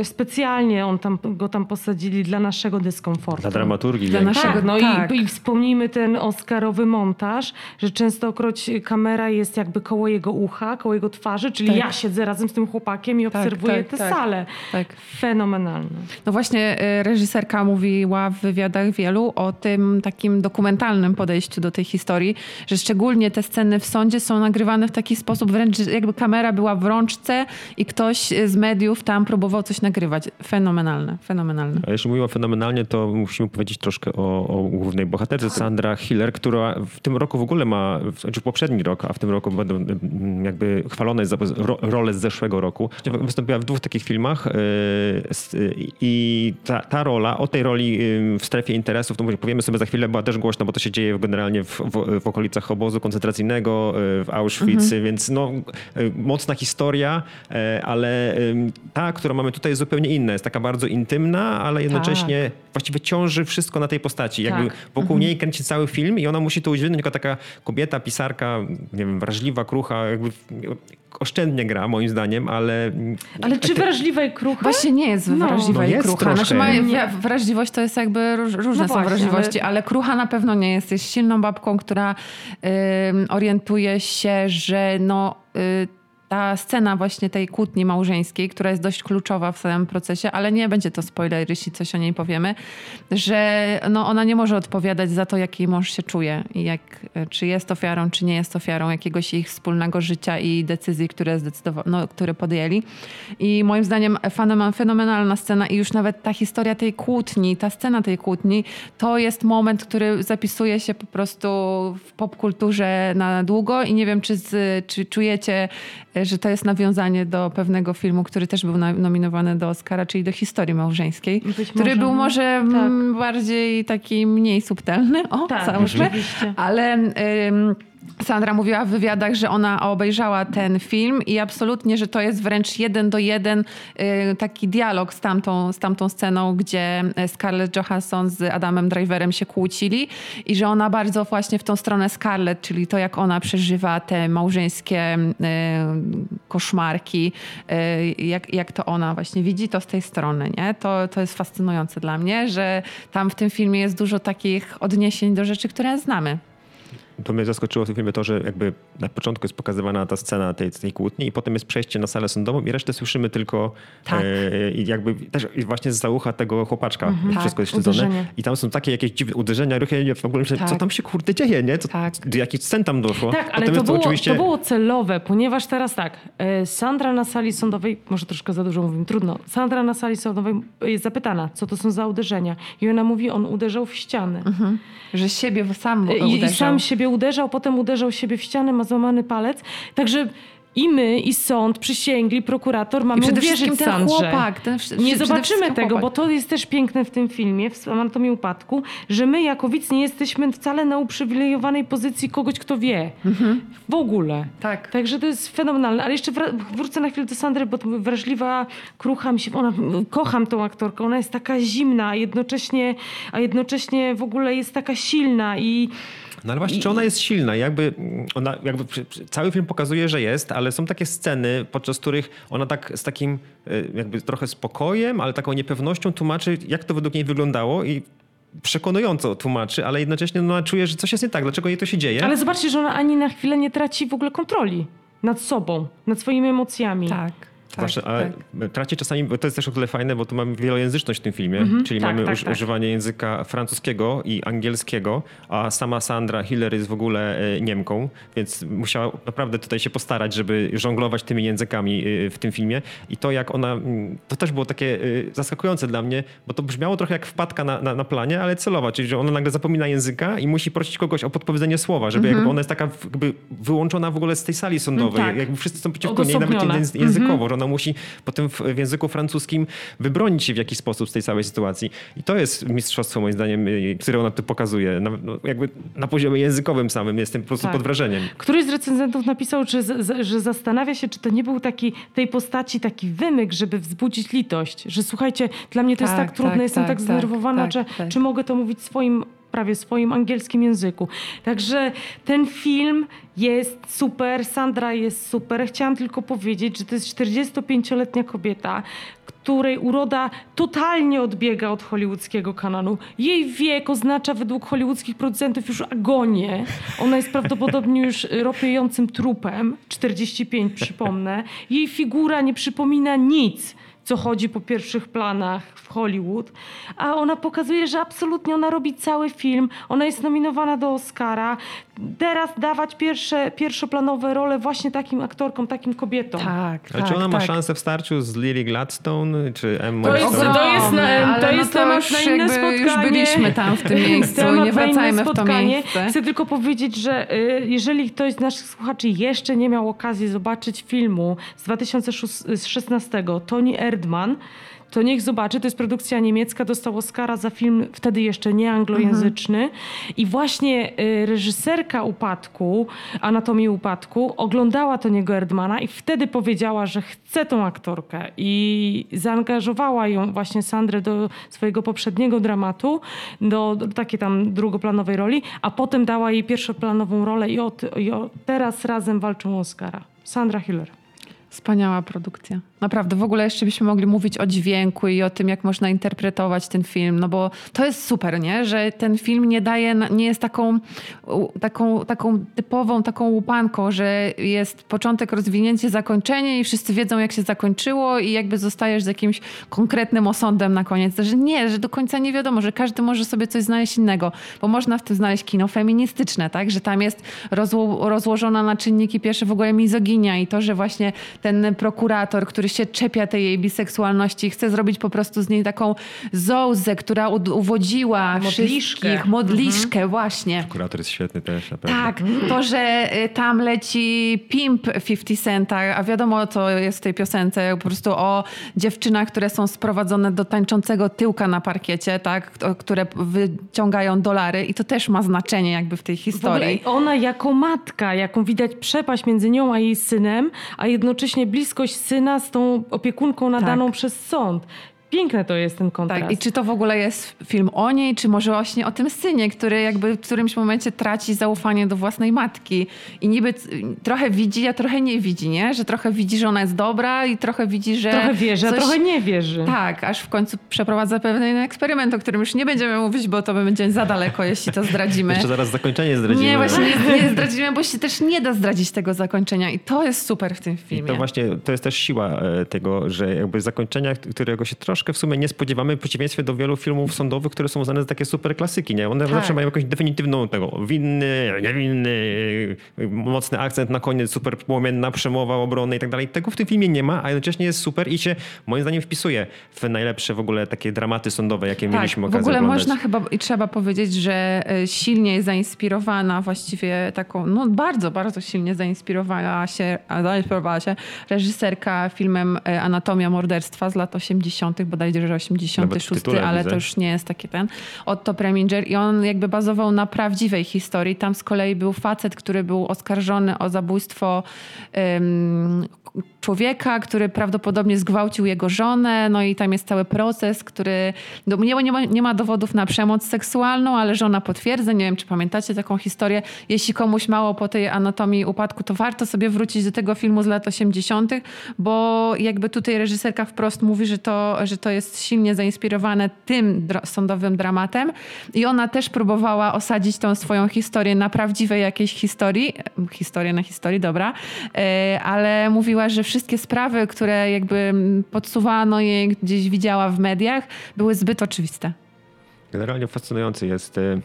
y, specjalnie on tam, go tam posadzili dla naszego dyskomfortu. Dla dramaturgii. Dla naszego, tak, no tak. I, i wspomnijmy ten oscarowy montaż, że częstokroć kamera jest jakby koło jego ucha, koło jego twarzy, czyli tak. ja siedzę razem z tym chłopakiem i tak, obserwuję tak, tę tak. salę. Tak. Fenomenalne. No właśnie y, reżyserka mówiła w wywiadach wielu o tym takim dokumentalnym podejściu do tej historii, że szczególnie te sceny w sądzie są nagrywane w taki sposób, sposób, wręcz jakby kamera była w rączce i ktoś z mediów tam próbował coś nagrywać. Fenomenalne, fenomenalne. A jeśli mówimy o fenomenalnie, to musimy powiedzieć troszkę o, o głównej bohaterce Sandra Hiller, która w tym roku w ogóle ma, znaczy poprzedni rok, a w tym roku będą mm, jakby chwalone za rolę z zeszłego roku. Wystąpiła w dwóch takich filmach yy, i ta, ta rola, o tej roli w strefie interesów, to powiemy sobie za chwilę, była też głośna, bo to się dzieje generalnie w, w, w okolicach obozu koncentracyjnego yy, w Auschwitz, mhm. więc więc no, e, mocna historia, e, ale ta, którą mamy tutaj jest zupełnie inna. Jest taka bardzo intymna, ale jednocześnie tak. właściwie ciąży wszystko na tej postaci. Jakby tak. wokół mhm. niej kręci cały film i ona musi to udźwignąć jako taka kobieta, pisarka, nie wiem, wrażliwa, krucha, jakby oszczędnie gra, moim zdaniem, ale... Ale czy wrażliwa i krucha? Właśnie nie jest no. wrażliwa no, i jest krucha. Znaczy, ma, wrażliwość to jest jakby róż, różne no są właśnie, wrażliwości, ale... ale... krucha na pewno nie jest. Jest silną babką, która y, orientuje się, że no... Y, ta scena właśnie tej kłótni małżeńskiej, która jest dość kluczowa w całym procesie, ale nie będzie to spoiler, jeśli coś o niej powiemy, że no ona nie może odpowiadać za to, jak jej mąż się czuje i jak, czy jest ofiarą, czy nie jest ofiarą jakiegoś ich wspólnego życia i decyzji, które, no, które podjęli. I moim zdaniem fenomenalna scena i już nawet ta historia tej kłótni, ta scena tej kłótni, to jest moment, który zapisuje się po prostu w popkulturze na długo i nie wiem, czy, z, czy czujecie że to jest nawiązanie do pewnego filmu, który też był nominowany do Oscara, czyli do historii małżeńskiej, Być który może, był no. może tak. bardziej taki mniej subtelny, o, tak, załóżmy, ale... Ym, Sandra mówiła w wywiadach, że ona obejrzała ten film i absolutnie, że to jest wręcz jeden do jeden y, taki dialog z tamtą, z tamtą sceną, gdzie Scarlett Johansson z Adamem Driverem się kłócili i że ona bardzo właśnie w tą stronę Scarlett, czyli to jak ona przeżywa te małżeńskie y, koszmarki, y, jak, jak to ona właśnie widzi to z tej strony, nie? To, to jest fascynujące dla mnie, że tam w tym filmie jest dużo takich odniesień do rzeczy, które znamy to mnie zaskoczyło w tym filmie to, że jakby na początku jest pokazywana ta scena tej, tej kłótni i potem jest przejście na salę sądową i resztę słyszymy tylko tak. e, i jakby też właśnie z ucha tego chłopaczka mhm. wszystko tak, jest śledzone. I tam są takie jakieś dziwne uderzenia, ruchy, ja w ogóle myślę, tak. co tam się kurde dzieje, nie? Co, tak. Do jakich scen tam doszło? Tak, ale to, to, było, oczywiście... to było celowe, ponieważ teraz tak, e, Sandra na sali sądowej, może troszkę za dużo mówimy, trudno, Sandra na sali sądowej jest zapytana, co to są za uderzenia i ona mówi, on uderzał w ścianę. Mhm. Że siebie sam uderzał. I, I sam siebie uderzał, potem uderzał siebie w ścianę, ma złamany palec. Także i my, i sąd, przysięgli, prokurator mamy I przede uwierzyć ten Sandrze. chłopak. Ten, nie zobaczymy tego, chłopak. bo to jest też piękne w tym filmie, w Anatomii Upadku, że my jako widz nie jesteśmy wcale na uprzywilejowanej pozycji kogoś, kto wie. Mhm. W ogóle. Tak. Także to jest fenomenalne. Ale jeszcze wrócę na chwilę do Sandry, bo wrażliwa, krucha mi się, ona, kocham tą aktorkę, ona jest taka zimna, a jednocześnie, a jednocześnie w ogóle jest taka silna i no ale właśnie, I... czy ona jest silna? Jakby ona, jakby cały film pokazuje, że jest, ale są takie sceny, podczas których ona tak z takim e, jakby trochę spokojem, ale taką niepewnością tłumaczy, jak to według niej wyglądało i przekonująco tłumaczy, ale jednocześnie no, czuje, że coś jest nie tak, dlaczego jej to się dzieje. Ale zobaczcie, że ona ani na chwilę nie traci w ogóle kontroli nad sobą, nad swoimi emocjami. Tak. Tak, tak. traci czasami, bo to jest też o tyle fajne, bo tu mamy wielojęzyczność w tym filmie, -hmm, czyli tak, mamy tak, tak, używanie języka francuskiego i angielskiego, a sama Sandra Hiller jest w ogóle e, Niemką, więc musiała naprawdę tutaj się postarać, żeby żonglować tymi językami e, w tym filmie. I to jak ona, mm, to też było takie e, zaskakujące dla mnie, bo to brzmiało trochę jak wpadka na, na, na planie, ale celowa, czyli że ona nagle zapomina języka i musi prosić kogoś o podpowiedzenie słowa, żeby -hmm. jakby ona jest taka jakby wyłączona w ogóle z tej sali sądowej, tak. jakby wszyscy są przeciwko niej, nawet językowo, że ona ona musi potem w, w języku francuskim wybronić się w jakiś sposób z tej całej sytuacji. I to jest mistrzostwo moim zdaniem, które ona tu pokazuje. Na, no, jakby na poziomie językowym samym jestem po prostu Tak. pod wrażeniem. Któryś z recenzentów napisał, z- że zastanawia się, czy to nie był taki tej postaci taki wymyk, żeby wzbudzić litość. Że słuchajcie, dla mnie to jest Tak, tak trudne, tak, jestem tak, tak, zdenerwowana, tak, że, tak. czy mogę to mówić swoim prawie swoim angielskim języku. Także ten film jest super, Sandra jest super. Chciałam tylko powiedzieć, że to jest 45-letnia kobieta, której uroda totalnie odbiega od hollywoodzkiego kanonu. Jej wiek oznacza według hollywoodzkich producentów już agonię. Ona jest prawdopodobnie już ropiejącym trupem. 45 przypomnę. Jej figura nie przypomina nic co chodzi po pierwszych planach w Hollywood, a ona pokazuje, że absolutnie ona robi cały film, ona jest nominowana do Oscara. Teraz dawać pierwsze, pierwszoplanowe role właśnie takim aktorkom, takim kobietom. Tak, Ale tak, czy ona ma tak. szansę w starciu z Lily Gladstone czy Emma To jest- Stone? to jest na- to no jest temat już na inne jakby spotkanie. Już byliśmy tam w tym miejscu, Temat nie wracajmy w to spotkanie. miejsce. Chcę tylko powiedzieć, że y, jeżeli ktoś z naszych słuchaczy jeszcze nie miał okazji zobaczyć filmu z 2016, Tony Erdman, to niech zobaczy. To jest produkcja niemiecka, dostał Oscara za film wtedy jeszcze nie anglojęzyczny. I właśnie y, reżyserka Upadku, Anatomii Upadku, oglądała Tony'ego Erdmana i wtedy powiedziała, że chce tą aktorkę. I zaangażowała ją właśnie Sandrę do swojego poprzedniego dramatu, do, do takiej tam drugoplanowej roli, a potem dała jej pierwszoplanową rolę i, od, i o, teraz razem walczą o Oscara. Sandra Hiller. Wspaniała produkcja. Naprawdę, w ogóle jeszcze byśmy mogli mówić o dźwięku i o tym, jak można interpretować ten film, no bo to jest super, nie? Że ten film nie daje, nie jest taką, taką, taką typową, taką łupanką, że jest początek, rozwinięcie, zakończenie i wszyscy wiedzą, jak się zakończyło i jakby zostajesz z jakimś konkretnym osądem na koniec. Że nie, że do końca nie wiadomo, że każdy może sobie coś znaleźć innego, bo można w tym znaleźć kino feministyczne, tak? Że tam jest rozło- rozłożona na czynniki pierwsze w ogóle mizoginia i to, że właśnie ten prokurator, który się czepia tej jej biseksualności, chce zrobić po prostu z niej taką zołzę, która uwodziła Modliszkę. wszystkich. Modliszkę, właśnie. Kurator jest świetny też, naprawdę. Tak, to, że y, tam leci Pimp 50 Centa, a wiadomo co jest w tej piosence, po prostu o dziewczynach, które są sprowadzone do tańczącego tyłka na parkiecie, tak, które wyciągają dolary i to też ma znaczenie jakby w tej W historii. i ona jako matka, jaką widać przepaść między nią a jej synem, a jednocześnie bliskość syna z tą opiekunką nadaną Tak. przez sąd. Piękne to jest ten kontrast. Tak, i czy to w ogóle jest film o niej, czy może właśnie o tym synie, który jakby w którymś momencie traci zaufanie do własnej matki i niby trochę widzi, a trochę nie widzi, nie? Że trochę widzi, że ona jest dobra i trochę widzi, że Trochę wierzy, a coś- trochę nie wierzy. Tak, aż w końcu przeprowadza pewien eksperyment, o którym już nie będziemy mówić, bo to będzie za daleko, jeśli to zdradzimy. Jeszcze zaraz zakończenie zdradzimy. Nie, właśnie nie, nie zdradzimy, bo się też nie da zdradzić tego zakończenia i to jest super w tym I filmie. to właśnie, to jest też siła e, tego, że jakby zakończenia, którego się troszkę w sumie nie spodziewamy, w przeciwieństwie do wielu filmów sądowych, które są uznane za takie super klasyki, nie? One Tak. zawsze mają jakąś definitywną tego, winny, niewinny, mocny akcent na koniec, super płomienna przemowa obrony i tak dalej. Tego w tym filmie nie ma, a jednocześnie jest super i się moim zdaniem wpisuje w najlepsze w ogóle takie dramaty sądowe, jakie mieliśmy Tak, w okazję ogóle oglądać. można chyba i trzeba powiedzieć, że e, silnie zainspirowana właściwie taką, no bardzo, bardzo silnie zainspirowała się, a zainspirowała się reżyserka filmem e, Anatomia morderstwa z lat 80., bodajże, że 86, Nawet w tytule ale widzę. to już nie jest taki ten. Otto Preminger i on jakby bazował na prawdziwej historii. Tam z kolei był facet, który był oskarżony o zabójstwo em, człowieka, który prawdopodobnie zgwałcił jego żonę, no i tam jest cały proces, który no, nie, ma, nie ma dowodów na przemoc seksualną, ale żona potwierdza, nie wiem czy pamiętacie taką historię, jeśli komuś mało po tej anatomii upadku, to warto sobie wrócić do tego filmu z lat 80., bo jakby tutaj reżyserka wprost mówi, że to, że to jest silnie zainspirowane tym sądowym dramatem i ona też próbowała osadzić tą swoją historię na prawdziwej jakiejś historii, historię na historii, dobra, E, ale mówiła, że wszystkie sprawy, które jakby podsuwano jej, gdzieś widziała w mediach, były zbyt oczywiste. Generalnie fascynujący jest e,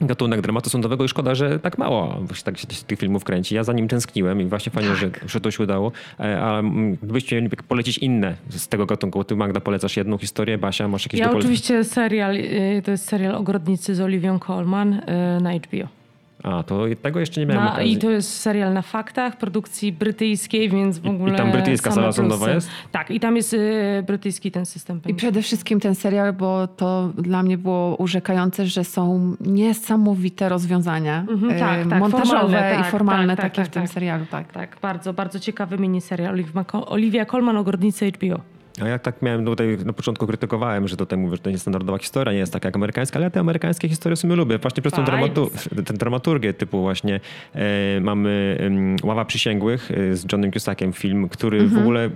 gatunek dramatu sądowego i szkoda, że tak mało właśnie tak się tych filmów kręci. Ja za nim tęskniłem i właśnie fajnie, że, że to się udało. E, A mm, gdybyście mieli polecić inne z tego gatunku, ty Magda polecasz jedną historię, Basia masz jakieś Ja oczywiście serial, y, to jest serial Ogrodnicy z Oliwią Colman y, na HBO. A, to tego jeszcze nie miałem Na, okazji. I to jest serial na faktach, produkcji brytyjskiej, więc w I- i ogóle tam brytyjska sala sądowa jest? Tak, i tam jest y, brytyjski ten system. I przede wszystkim ten serial, bo to dla mnie było urzekające, że są niesamowite rozwiązania Mhm, tak, e, tak, montażowe formalne, i tak, formalne tak, tak, takie tak, w tym tak. serialu. Tak. Tak, bardzo, bardzo ciekawy miniserial. Olivia, Olivia Colman o grodnicy HBO. A ja tak miałem tutaj, na początku krytykowałem, że tutaj mówię, że to nie jest standardowa historia, nie jest taka jak amerykańska, ale ja te amerykańskie historie w sumie lubię. Właśnie przez tą Vibes. dramatu tę dramaturgię typu właśnie e, mamy Ława Przysięgłych e, z Johnem Cusackiem film, który w ogóle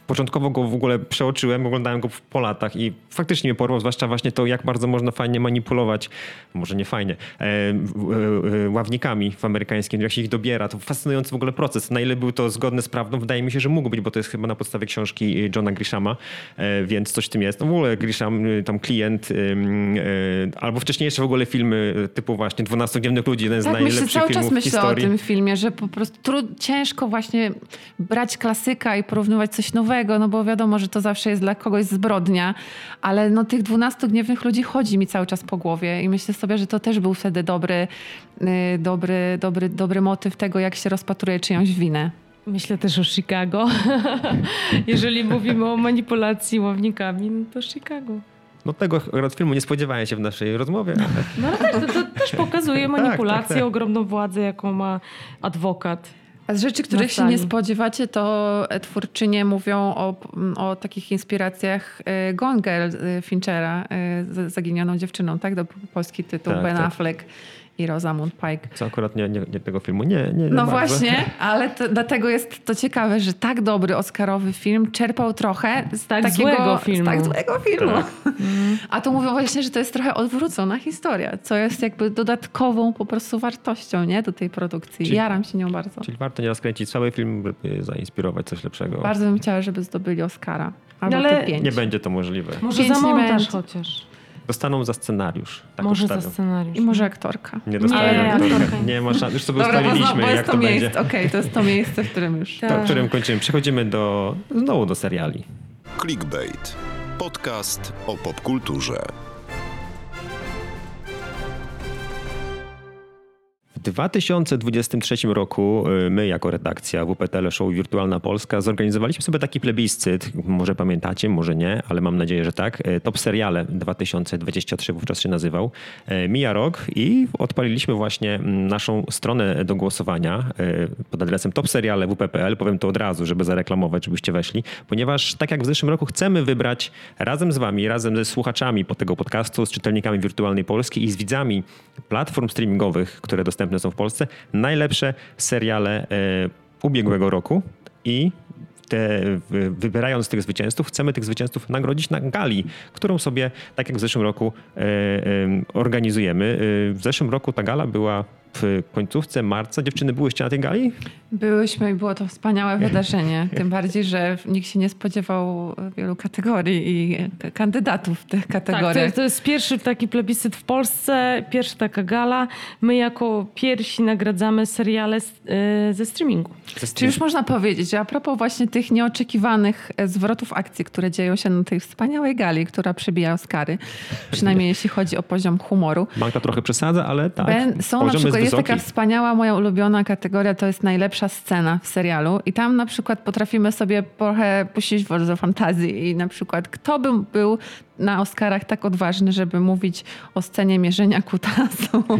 Początkowo go w ogóle przeoczyłem, oglądałem go po latach i faktycznie mnie porwał, zwłaszcza właśnie to, jak bardzo można fajnie manipulować, może nie fajnie, e, e, e, ławnikami w amerykańskim, jak się ich dobiera. To fascynujący w ogóle proces. Na ile był to zgodny z prawdą? Wydaje mi się, że mógł być, bo to jest chyba na podstawie książki Johna Grishama, e, więc coś w tym jest. No w ogóle Grisham, e, tam klient, e, albo wcześniejsze w ogóle filmy e, typu właśnie 12 Gniewnych Ludzi, jeden z Tak, myślę, najlepszych cały czas filmów w myślę historii. o tym filmie, że po prostu tru, ciężko właśnie brać klasyka i porównywać coś nowego, no bo wiadomo, że to zawsze jest dla kogoś zbrodnia, ale no tych 12 gniewnych ludzi chodzi mi cały czas po głowie i myślę sobie, że to też był wtedy dobry, y, dobry, dobry, dobry motyw tego, jak się rozpatruje czyjąś winę. Myślę też o Chicago. Jeżeli mówimy o manipulacji ławnikami, no to Chicago. No tego akurat filmu nie spodziewałem się w naszej rozmowie. ale- No ale tak, to, to też pokazuje manipulację, tak, tak. ogromną władzę, jaką ma adwokat. A z rzeczy, których się nie spodziewacie, to e, twórczynie mówią o, o takich inspiracjach e, Gone Girl e, Finchera, z zaginioną dziewczyną, tak? Był polski tytuł, Tak, Ben tak. I Rosamund Pike. Co akurat nie, nie, nie tego filmu. Nie, nie, nie No bardzo. właśnie, ale to, dlatego jest to ciekawe, że tak dobry Oscarowy film czerpał trochę z tak takiego, złego filmu. Z tak złego filmu. Tak. A tu mówią właśnie, że to jest trochę odwrócona historia, co jest jakby dodatkową po prostu wartością nie? do tej produkcji. Czyli- Jaram się nią bardzo. Czyli warto nie rozkręcić cały film, by zainspirować coś lepszego. Bardzo bym chciała, żeby zdobyli Oscara. Albo No ale. Nie będzie to możliwe. Może Pięć za montaż chociaż. Dostaną za scenariusz. Tak Może za scenariusz. I może aktorka. Nie dostają Nie, aktorka. aktorka. Nie ma szans. Już sobie Dobra, ustaliliśmy, bo jak to to będzie. Okej, to jest to miejsce, w którym już... Tak. To, w którym kończymy. Przechodzimy do, znowu do seriali. Clickbait. Podcast o popkulturze. 2023 roku y, my jako redakcja WPTL Show Wirtualna Polska zorganizowaliśmy sobie taki plebiscyt. Może pamiętacie, może nie, ale mam nadzieję, że tak. Y, Top Seriale 2023 wówczas się nazywał. Y, Mija rok i odpaliliśmy właśnie mm, naszą stronę do głosowania pod adresem topseriale wp.pl. Powiem to od razu, żeby zareklamować, żebyście weszli, ponieważ tak jak w zeszłym roku chcemy wybrać razem z wami, razem ze słuchaczami po tego podcastu, z czytelnikami Wirtualnej Polski i z widzami platform streamingowych, które dostępne są w Polsce, najlepsze seriale e, ubiegłego roku i te, wy- wybierając tych zwycięzców, chcemy tych zwycięzców nagrodzić na gali, którą sobie, tak jak w zeszłym roku, e, e, organizujemy. W zeszłym roku ta gala była w końcówce marca. Dziewczyny, byłyście na tej gali? Byłyśmy i było to wspaniałe wydarzenie. Tym bardziej, że nikt się nie spodziewał wielu kategorii i kandydatów w tych Tak, to, kategoriach. jest- to jest pierwszy taki plebiscyt w Polsce, pierwsza taka gala. My jako pierwsi nagradzamy seriale z, y, ze streamingu. Czy już można powiedzieć, że a propos właśnie tych nieoczekiwanych e, zwrotów akcji, które dzieją się na tej wspaniałej gali, która przebija Oscary, przynajmniej jeśli chodzi o poziom humoru. Magda trochę przesadza, ale tak, Ben, są na poziom przykład, jest jest taka wspaniała, moja ulubiona kategoria, to jest najlepsza scena w serialu i tam na przykład potrafimy sobie trochę puścić wolę fantazji i na przykład kto by był na Oscarach tak odważny, żeby mówić o scenie mierzenia kutasów.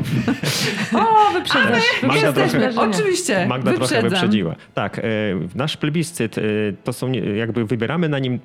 O, wyprzedzasz. Magda trochę-. Oczywiście, Magda trochę wyprzedzam. wyprzedziła. Tak, e, nasz plebiscyt e, to są jakby wybieramy na nim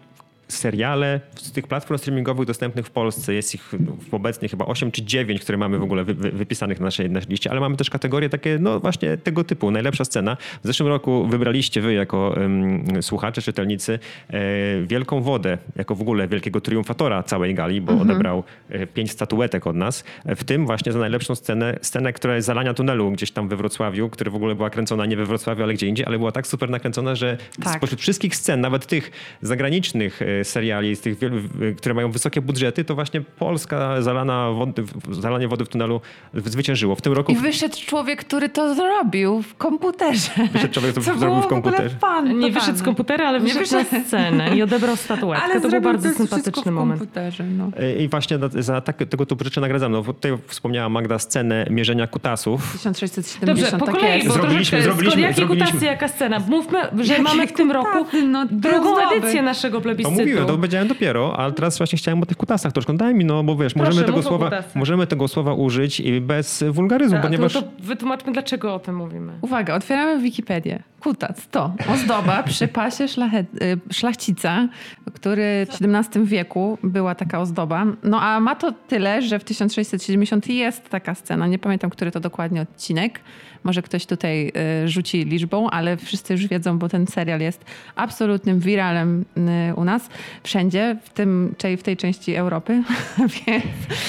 seriale z tych platform streamingowych dostępnych w Polsce. Jest ich no, obecnie chyba 8 czy 9, które mamy w ogóle wy, wy, wypisanych na naszej, naszej liście, ale mamy też kategorie takie, no właśnie tego typu, najlepsza scena. W zeszłym roku wybraliście wy jako em, słuchacze, czytelnicy e, Wielką Wodę, jako w ogóle wielkiego triumfatora całej gali, bo odebrał e, pięć statuetek od nas, e, w tym właśnie za najlepszą scenę, scenę, która jest zalania tunelu gdzieś tam we Wrocławiu, która w ogóle była kręcona nie we Wrocławiu, ale gdzie indziej, ale była tak super nakręcona, że Tak. spośród wszystkich scen, nawet tych zagranicznych, e, seriali, z tych wielu, e, które mają wysokie budżety, to właśnie Polska zalana wody, zalanie wody w tunelu zwyciężyło. W tym roku... I wyszedł człowiek, który to zrobił w komputerze. Wyszedł człowiek, który Co zrobił w komputerze. Fan, Nie wyszedł z komputera, ale wyszedł, wyszedł na scenę i odebrał statuetkę. Ale to był bardzo to sympatyczny moment. No. I właśnie za tak, tego typu rzeczy nagradzamy. No, tutaj wspomniała Magda scenę mierzenia kutasów. 1670, Dobrze, po tak kolei, jest. bo Zrobiliśmy, zrobiliśmy, Jakie kutasy, jaka scena? Mówmy, że mamy w tym roku no, drugą edycję naszego To plebiscytu. Mówiłem, to powiedziałem dopiero, ale teraz właśnie chciałem o tych kutasach troszkę. Daj mi, no bo wiesz, możemy, Proszę, tego mów o słowa, możemy tego słowa użyć i bez wulgaryzmu, A, ponieważ... to, to wytłumaczmy, dlaczego o tym mówimy. Uwaga, otwieramy Wikipedię. Kutac to ozdoba przy pasie szlachet, y, szlachcica, który w XVII wieku była taka ozdoba. No a ma to tyle, że w 1670 jest taka scena. Nie pamiętam, który to dokładnie odcinek. Może ktoś tutaj y, rzuci liczbą, ale wszyscy już wiedzą, bo ten serial jest absolutnym wiralem y, u nas. Wszędzie, w, tym, czyli w tej części Europy. Więc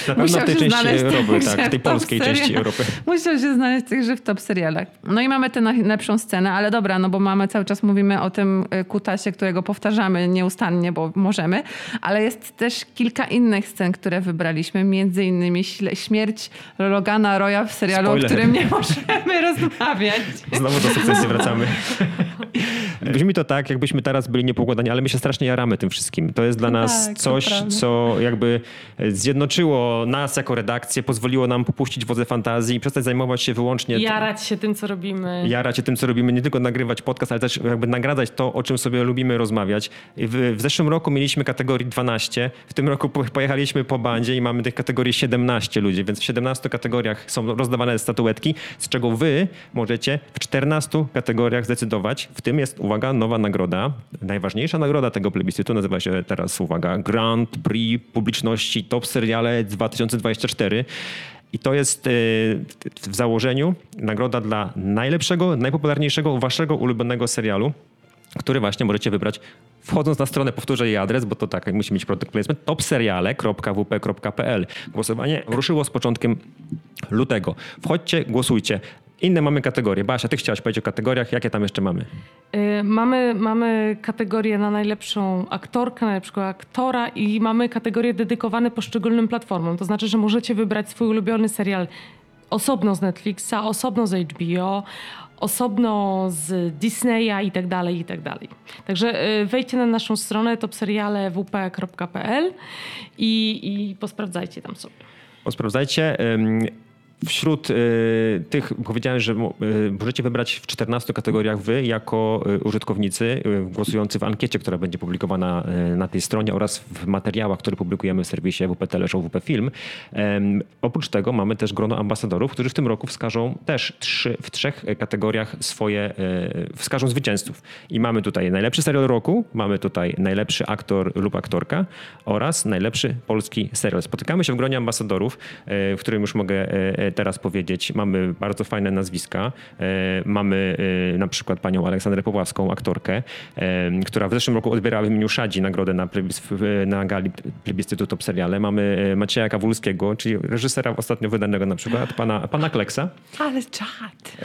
Na pewno w tej części Europy, tak, w tej polskiej części Europy. Musiał się znaleźć także w top serialach. No i mamy tę najlepszą scenę, ale dobra, no bo mamy cały czas mówimy o tym y, kutasie, którego powtarzamy nieustannie, bo możemy, ale jest też kilka innych scen, które wybraliśmy, między innymi śmierć Logana Roya w serialu, Spoiler. o którym nie możemy rozmawiać. Znowu do sukcesji wracamy. Brzmi to tak, jakbyśmy teraz byli niepokładani, ale my się strasznie jaramy tym wszystkim. To jest dla nas tak, coś, co jakby zjednoczyło nas jako redakcję, pozwoliło nam popuścić wodze fantazji i przestać zajmować się wyłącznie... Jarać się tym, co robimy. jarać się tym, co robimy, nie tylko nagrywać podcast, ale też jakby nagradzać to, o czym sobie lubimy rozmawiać. W, w zeszłym roku mieliśmy kategorii 12, w tym roku po- pojechaliśmy po bandzie i mamy tych kategorii 17 ludzi, więc w 17 kategoriach są rozdawane statuetki, z czego wy możecie w 14 kategoriach zdecydować. W tym jest, uwaga, nowa nagroda. Najważniejsza nagroda tego plebiscytu nazywa się teraz, uwaga, Grand Prix Publiczności Top Seriale 2024. I to jest e, w założeniu nagroda dla najlepszego, najpopularniejszego waszego ulubionego serialu, który właśnie możecie wybrać wchodząc na stronę, powtórzę jej adres, bo to tak, musi mieć produkt placement, topseriale.wp.pl. Głosowanie ruszyło z początkiem lutego. Wchodźcie, głosujcie. Inne mamy kategorie. Basia, ty chciałaś powiedzieć o kategoriach. Jakie tam jeszcze mamy? Y, Mamy, mamy kategorię na najlepszą aktorkę, najlepszego aktora i mamy kategorie dedykowane poszczególnym platformom. To znaczy, że możecie wybrać swój ulubiony serial osobno z Netflixa, osobno z HBO, osobno z Disneya i tak dalej, i tak dalej. Także y, wejdźcie na naszą stronę topserialewp.pl i, i posprawdzajcie tam sobie. Posprawdzajcie. Ym, Wśród y, tych powiedziałem, że y, możecie wybrać w 14 kategoriach wy jako y, użytkownicy głosujący w ankiecie, która będzie publikowana na tej stronie oraz w materiałach, które publikujemy w serwisie WP Teleshow, WP Film. Oprócz tego mamy też grono ambasadorów, którzy w tym roku wskażą też trzy, w trzech kategoriach swoje, wskażą zwycięzców. I mamy tutaj najlepszy serial roku, mamy tutaj najlepszy aktor lub aktorka oraz najlepszy polski serial. Spotykamy się w gronie ambasadorów, w którym już mogę teraz powiedzieć, mamy bardzo fajne nazwiska. E, Mamy e, na przykład panią Aleksandrę Powławską, aktorkę, e, która w zeszłym roku odbierała w imieniu Szadzi nagrodę na, na gali plebiscytu Top Seriale. Mamy Macieja Kawulskiego, czyli reżysera ostatnio wydanego na przykład, pana, pana Kleksa. Ale czad.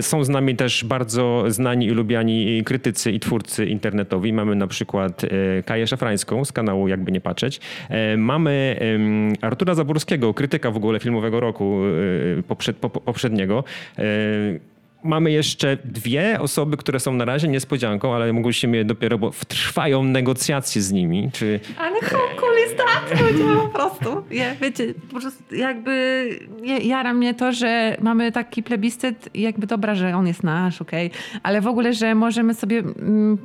Są z nami też bardzo znani i lubiani krytycy i twórcy internetowi. Mamy na przykład Kaję Szafrańską z kanału Jakby Nie Patrzeć. Mamy Artura Zaborskiego, krytyka w ogóle filmowego roku e, poprzed, po- poprzedniego. E, Mamy jeszcze dwie osoby, które są na razie niespodzianką, ale musimy dopiero, bo trwają negocjacje z nimi. Czy Ale how cool is that? Ludzie, po prostu. Ja, wiecie, po prostu jakby jara mnie to, że mamy taki plebiscyt jakby dobra, że on jest nasz, okej, ale w ogóle, że możemy sobie mm,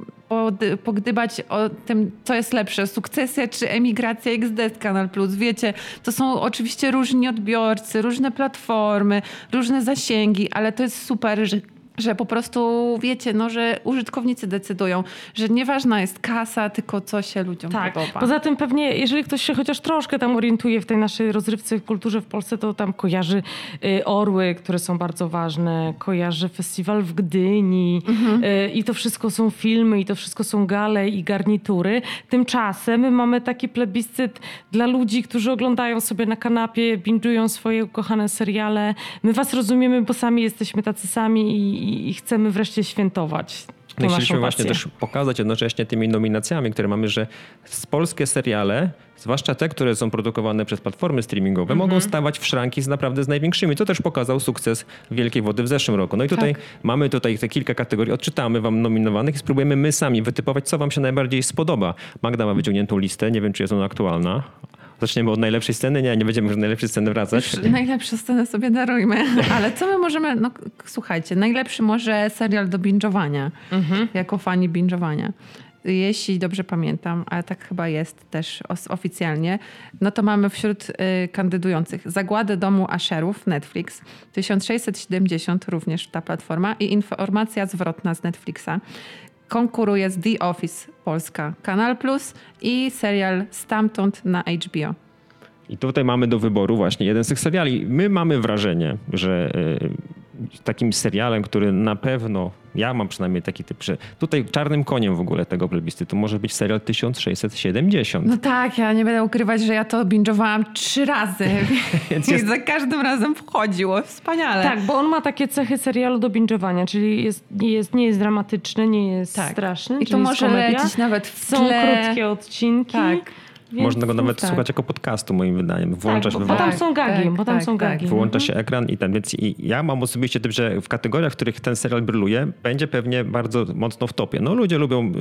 pogdybać o tym, co jest lepsze, sukcesja czy emigracja XD z Kanal Plus. Wiecie, to są oczywiście różni odbiorcy, różne platformy, różne zasięgi, ale to jest super, że że po prostu wiecie, no, że użytkownicy decydują, że nieważna jest kasa, tylko co się ludziom Tak. podoba. Poza tym pewnie, jeżeli ktoś się chociaż troszkę tam orientuje w tej naszej rozrywce, w kulturze w Polsce, to tam kojarzy y, Orły, które są bardzo ważne, kojarzy festiwal w Gdyni y, i to wszystko są filmy i to wszystko są gale i garnitury. Tymczasem my mamy taki plebiscyt dla ludzi, którzy oglądają sobie na kanapie, binge'ują swoje ukochane seriale. My was rozumiemy, bo sami jesteśmy tacy sami i, i, i chcemy wreszcie świętować. No chcieliśmy właśnie też pokazać jednocześnie tymi nominacjami, które mamy, że polskie seriale, zwłaszcza te, które są produkowane przez platformy streamingowe, Mhm. mogą stawać w szranki z naprawdę z największymi. To też pokazał sukces Wielkiej Wody w zeszłym roku. No i tutaj Tak. mamy tutaj te kilka kategorii, odczytamy wam nominowanych i spróbujemy my sami wytypować, co wam się najbardziej spodoba. Magda ma wyciągniętą listę, nie wiem, czy jest ona aktualna. Zaczniemy od najlepszej sceny? Nie, nie będziemy już do najlepszej sceny wracać. Już najlepsze sceny sobie darujmy. Ale co my możemy... No słuchajcie, najlepszy może serial do binge'owania. Jako fani binge'owania. Jeśli dobrze pamiętam, ale tak chyba jest też oficjalnie, no to mamy wśród y, kandydujących Zagładę domu Asherów Netflix, 1670 również ta platforma i informacja zwrotna z Netflixa. Konkuruje z The Office Polska Kanal Plus i serial Stamtąd na HBO. I tutaj mamy do wyboru właśnie jeden z tych seriali. My mamy wrażenie, że y, takim serialem, który na pewno, ja mam przynajmniej taki typ, że tutaj czarnym koniem w ogóle tego plebiscytu może być serial 1670. No tak, ja nie będę ukrywać, że ja to binge'owałam trzy razy. Więc I jest- za każdym razem wchodziło. Wspaniale. Tak, bo on ma takie cechy serialu do binge'owania, czyli jest, nie, jest, nie jest dramatyczny, nie jest Tak. straszny. I to może komedia. lecieć nawet w Są tle. krótkie odcinki. Tak. Więc Można go nawet tak. słuchać jako podcastu, moim wydaniem. Włącza Tak, się, bo, bo tam są gagi, tak, bo tam tak, są tak. gagi. wyłącza się ekran i ten. Więc i ja mam osobiście typ, że w kategoriach, w których ten serial bryluje, będzie pewnie bardzo mocno w topie. No ludzie lubią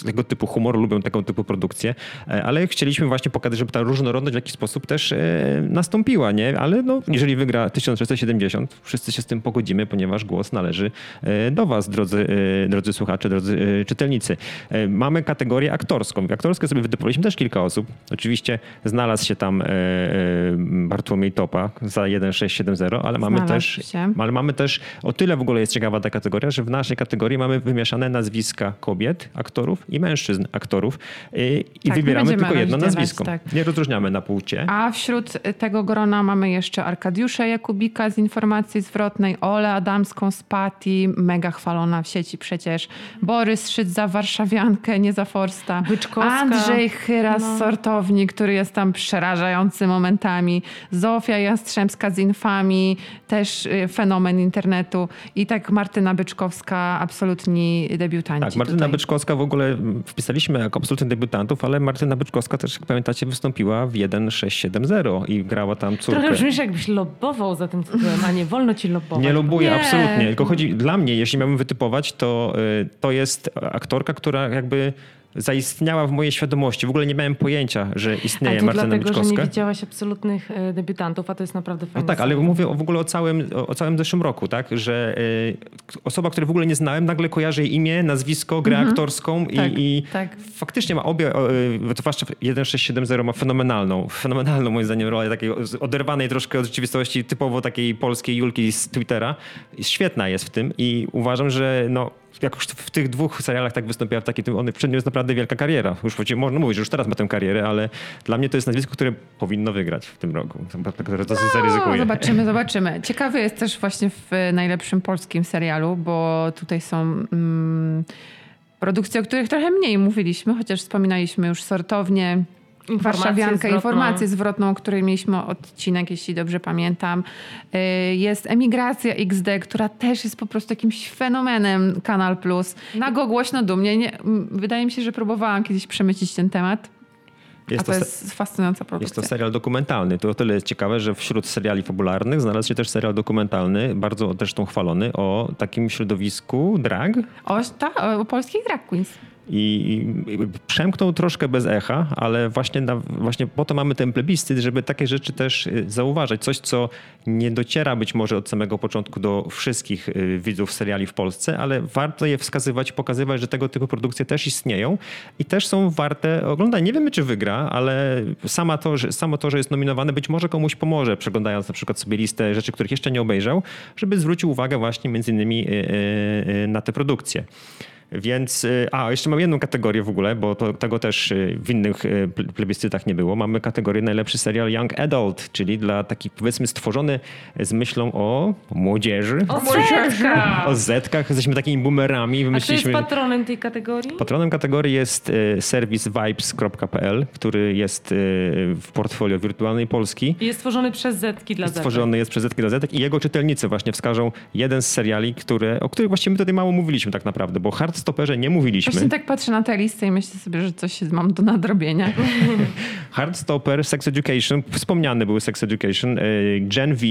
y, tego typu humor, lubią tego typu produkcję, e, ale chcieliśmy właśnie pokazać, żeby ta różnorodność w jakiś sposób też e, nastąpiła, nie? Ale no, jeżeli wygra 1670, wszyscy się z tym pogodzimy, ponieważ głos należy e, do was, drodzy, drodzy słuchacze, drodzy czytelnicy. Mamy kategorię aktorską. W sobie wytypowaliśmy też kilka osób. Oczywiście znalazł się tam e, e, Bartłomiej Topa za 1670, ale mamy Znalazł też się. ale mamy też, o tyle w ogóle jest ciekawa ta kategoria, że w naszej kategorii mamy wymieszane nazwiska kobiet, aktorów i mężczyzn, aktorów y, i Tak, wybieramy tylko jedno nazwisko. tak. Nie rozróżniamy na płcie. A wśród tego grona mamy jeszcze Arkadiusza Jakubika z informacji zwrotnej, Olę Adamską z Pati, mega chwalona w sieci przecież, Borys Szydza, Warszawiankę, nie za Forsta, Byczkowska. Andrzej Chyra z Sortowni, który jest tam przerażający momentami, Zofia Jastrzębska z Infami, też y, fenomen internetu i tak Martyna Byczkowska, absolutni debiutanci. Tak, Martyna tutaj. Byczkowska w ogóle mm, wpisaliśmy jako absolutnych debiutantów, ale Martyna Byczkowska też, jak pamiętacie, wystąpiła w 1670 i grała tam córkę. Trochę brzmisz jakbyś lobbował za tym tytułem, a nie wolno ci lobować. Nie lubuję, Nie. absolutnie. Tylko chodzi dla mnie, jeśli miałbym wytypować, to y, to jest aktorka, która jakby zaistniała w mojej świadomości. W ogóle nie miałem pojęcia, że Ale istnieje to Martyna dlatego, że nie widziałaś absolutnych e, debiutantów, a to jest naprawdę No fajne. tak, ale mówię w ogóle o całym, o, całym zeszłym roku, tak? Że y, osoba, której w ogóle nie znałem, nagle kojarzy jej imię, nazwisko, grę aktorską i, Tak, i tak. faktycznie ma obie, y, zwłaszcza 1670 ma fenomenalną, fenomenalną moim zdaniem rolę takiej oderwanej troszkę od rzeczywistości, typowo takiej polskiej Julki z Twittera. Świetna jest w tym i uważam, że no, jak już w tych dwóch serialach tak wystąpiła tym, on przed nią jest naprawdę wielka kariera. Już można mówić, że już teraz ma tę karierę, ale dla mnie to jest nazwisko, które powinno wygrać w tym roku. Które to No, zaryzykuje. zobaczymy, zobaczymy. Ciekawy jest też właśnie w najlepszym polskim serialu, bo tutaj są mm, produkcje, o których trochę mniej mówiliśmy, chociaż wspominaliśmy już sortownie. Warszawiankę, zwrotną. informację zwrotną, o której mieliśmy odcinek, jeśli dobrze pamiętam. Y, Jest Emigracja XD, która też jest po prostu jakimś fenomenem Kanal Plus. Nago głośno dumnie. Nie, wydaje mi się, że próbowałam kiedyś przemycić ten temat. Jest a to, jest fascynująca Jest produkcja. to serial dokumentalny. To o tyle jest ciekawe, że wśród seriali fabularnych znalazł się też serial dokumentalny, bardzo zresztą chwalony, o takim środowisku drag. O, ta, o polskich drag queens. I i przemknął troszkę bez echa, ale właśnie, na, właśnie po to mamy ten plebiscyt, żeby takie rzeczy też y, zauważać. Coś, co nie dociera być może od samego początku do wszystkich y, widzów seriali w Polsce, ale warto je wskazywać, pokazywać, że tego typu produkcje też istnieją i też są warte oglądania. Nie wiemy, czy wygra, ale sama to, że, samo to, że jest nominowane, być może komuś pomoże, przeglądając na przykład sobie listę rzeczy, których jeszcze nie obejrzał, żeby zwrócił uwagę właśnie między innymi y, na te produkcje. Więc, y, a jeszcze mam jedną kategorię w ogóle, bo to, tego też y, w innych y, ple- plebiscytach nie było. Mamy kategorię najlepszy serial Young Adult, czyli dla taki powiedzmy stworzony z myślą o młodzieży, O Zetka! o zetkach. Jesteśmy takimi boomerami. A kto jest Wymyśliliśmy... patronem tej kategorii? Patronem kategorii jest serwis vibes.pl, który jest w portfolio Wirtualnej Polski. Jest stworzony przez Zetki dla Zetek. Stworzony jest przez Zetki dla Zetek i jego czytelnicy właśnie wskażą jeden z seriali, które, o których właściwie my tutaj mało mówiliśmy tak naprawdę, bo Hard Hardstopperze nie mówiliśmy. Właśnie tak patrzę na tę listę i myślę sobie, że coś mam do nadrobienia. Hardstopper, Sex Education, wspomniane były Sex Education, e, Gen V,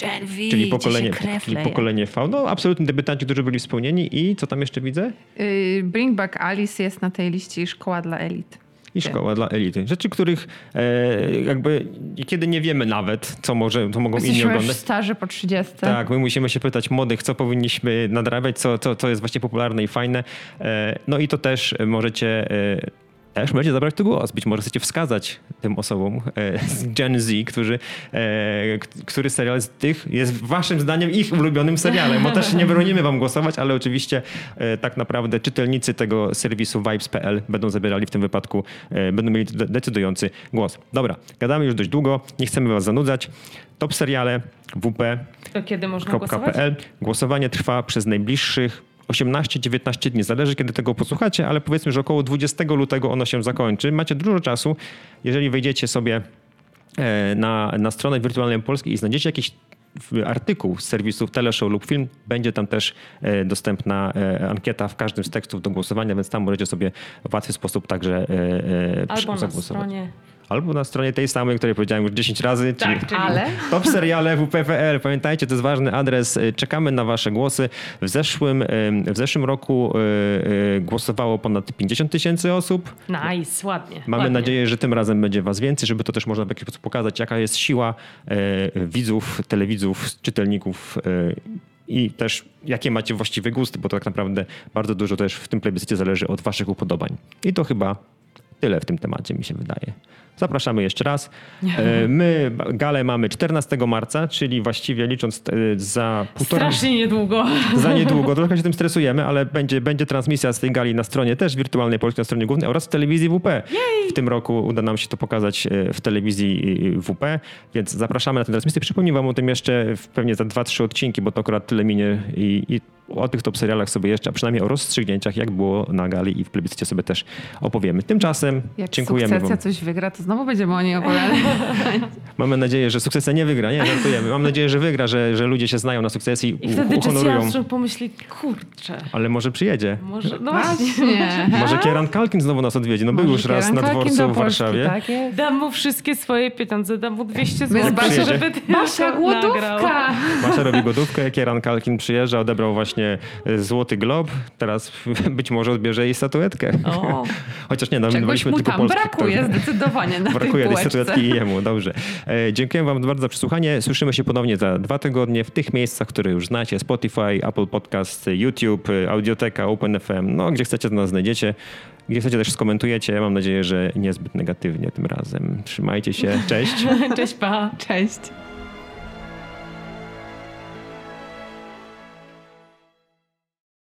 Gen V, czyli pokolenie, czyli pokolenie V. No, absolutnie debiutanci, którzy byli wspomnieni. I co tam jeszcze widzę? Y, Bring Back Alice jest na tej liście i Szkoła dla Elit. I szkoła dla elity. Rzeczy, których e, jakby kiedy nie wiemy nawet, co, może, co mogą inni Jesteśmy już oglądać. starzy po 30. Tak, my musimy się pytać młodych, co powinniśmy nadrabiać, co, co, co jest właśnie popularne i fajne. E, no i to też możecie... E, też możecie zabrać tu głos. Być może chcecie wskazać tym osobom e, z Gen Z, którzy, e, który serial z tych jest waszym zdaniem ich ulubionym serialem. Bo też nie bronimy wam głosować, ale oczywiście e, tak naprawdę czytelnicy tego serwisu vibes.pl będą zabierali w tym wypadku, będą mieli de- decydujący głos. Dobra, gadamy już dość długo, nie chcemy was zanudzać. Top seriale WP To kiedy można głosować? Głosowanie trwa przez najbliższych 18-19 dni. Zależy, kiedy tego posłuchacie, ale powiedzmy, że około 20 lutego ono się zakończy. Macie dużo czasu. Jeżeli wejdziecie sobie e, na, na stronę Wirtualnej Polski i znajdziecie jakiś artykuł z serwisów Teleshow lub film, będzie tam też e, dostępna e, ankieta w każdym z tekstów do głosowania, więc tam możecie sobie w łatwy sposób także e, e, Albo na zagłosować. stronie. Albo na stronie tej samej, której powiedziałem już 10 razy, czyli Tak, czyli Ale Top seriale WP.pl. Pamiętajcie, to jest ważny adres. Czekamy na wasze głosy. W zeszłym, w zeszłym roku e, e, głosowało ponad 50 tysięcy osób. Nice, ładnie. Mamy ładnie. nadzieję, że tym razem będzie was więcej, żeby to też można w jakiś sposób pokazać, jaka jest siła e, widzów, telewidzów, czytelników i też jakie macie właściwy gust, bo to tak naprawdę bardzo dużo też w tym plebiscycie zależy od waszych upodobań. I to chyba tyle w tym temacie, mi się wydaje. Zapraszamy jeszcze raz. E, My galę mamy 14 marca, czyli właściwie licząc e, za półtora... Strasznie niedługo. Za niedługo, trochę się tym stresujemy, ale będzie, będzie transmisja z tej gali na stronie też wirtualnej polskiej, na stronie głównej oraz w telewizji WP. W tym roku uda nam się to pokazać e, w telewizji WP, więc zapraszamy na tę transmisję. Przypomnę wam o tym jeszcze pewnie za 2-3 odcinki, bo to akurat tyle minie i, i o tych top serialach sobie jeszcze, a przynajmniej o rozstrzygnięciach, jak było na gali i w plebiscycie sobie też opowiemy. Tymczasem jak dziękujemy sukcesja wam. coś wygra, to znowu będziemy o niej opowiadać. Mamy nadzieję, że sukcesja nie wygra, nie, żartujemy. Mam nadzieję, że wygra, że, że ludzie się znają na sukcesji I i wtedy Jesse uhonorują. Armstrong pomyśli, kurczę, Ale może przyjedzie. może, no właśnie. Może Kieran Kalkin znowu nas odwiedzi. No był już raz Kieran na Kalkin dworcu do w Polski, Warszawie. Tak jest. Dam mu wszystkie swoje pieniądze, dam mu 200 My z zł, żeby Basia głodówka! Masza robi godówkę, Kieran Kalkin przyjeżdża, odebrał właśnie e, Złoty Glob. Teraz być może odbierze jej statuetkę. O, Chociaż nie, no, Czegoś mu tylko tam polskich. brakuje to- zdecydowanie na Brakuje tej statuetki i jemu, dobrze. E, dziękuję wam bardzo za przesłuchanie. Słyszymy się ponownie za dwa tygodnie w tych miejscach, które już znacie. Spotify, Apple Podcast, YouTube, e, Audioteka, OpenFM. No, gdzie chcecie, to nas znajdziecie. Gdzie chcecie, też skomentujecie. Mam nadzieję, że niezbyt negatywnie tym razem. Trzymajcie się. Cześć. cześć pa. Cześć.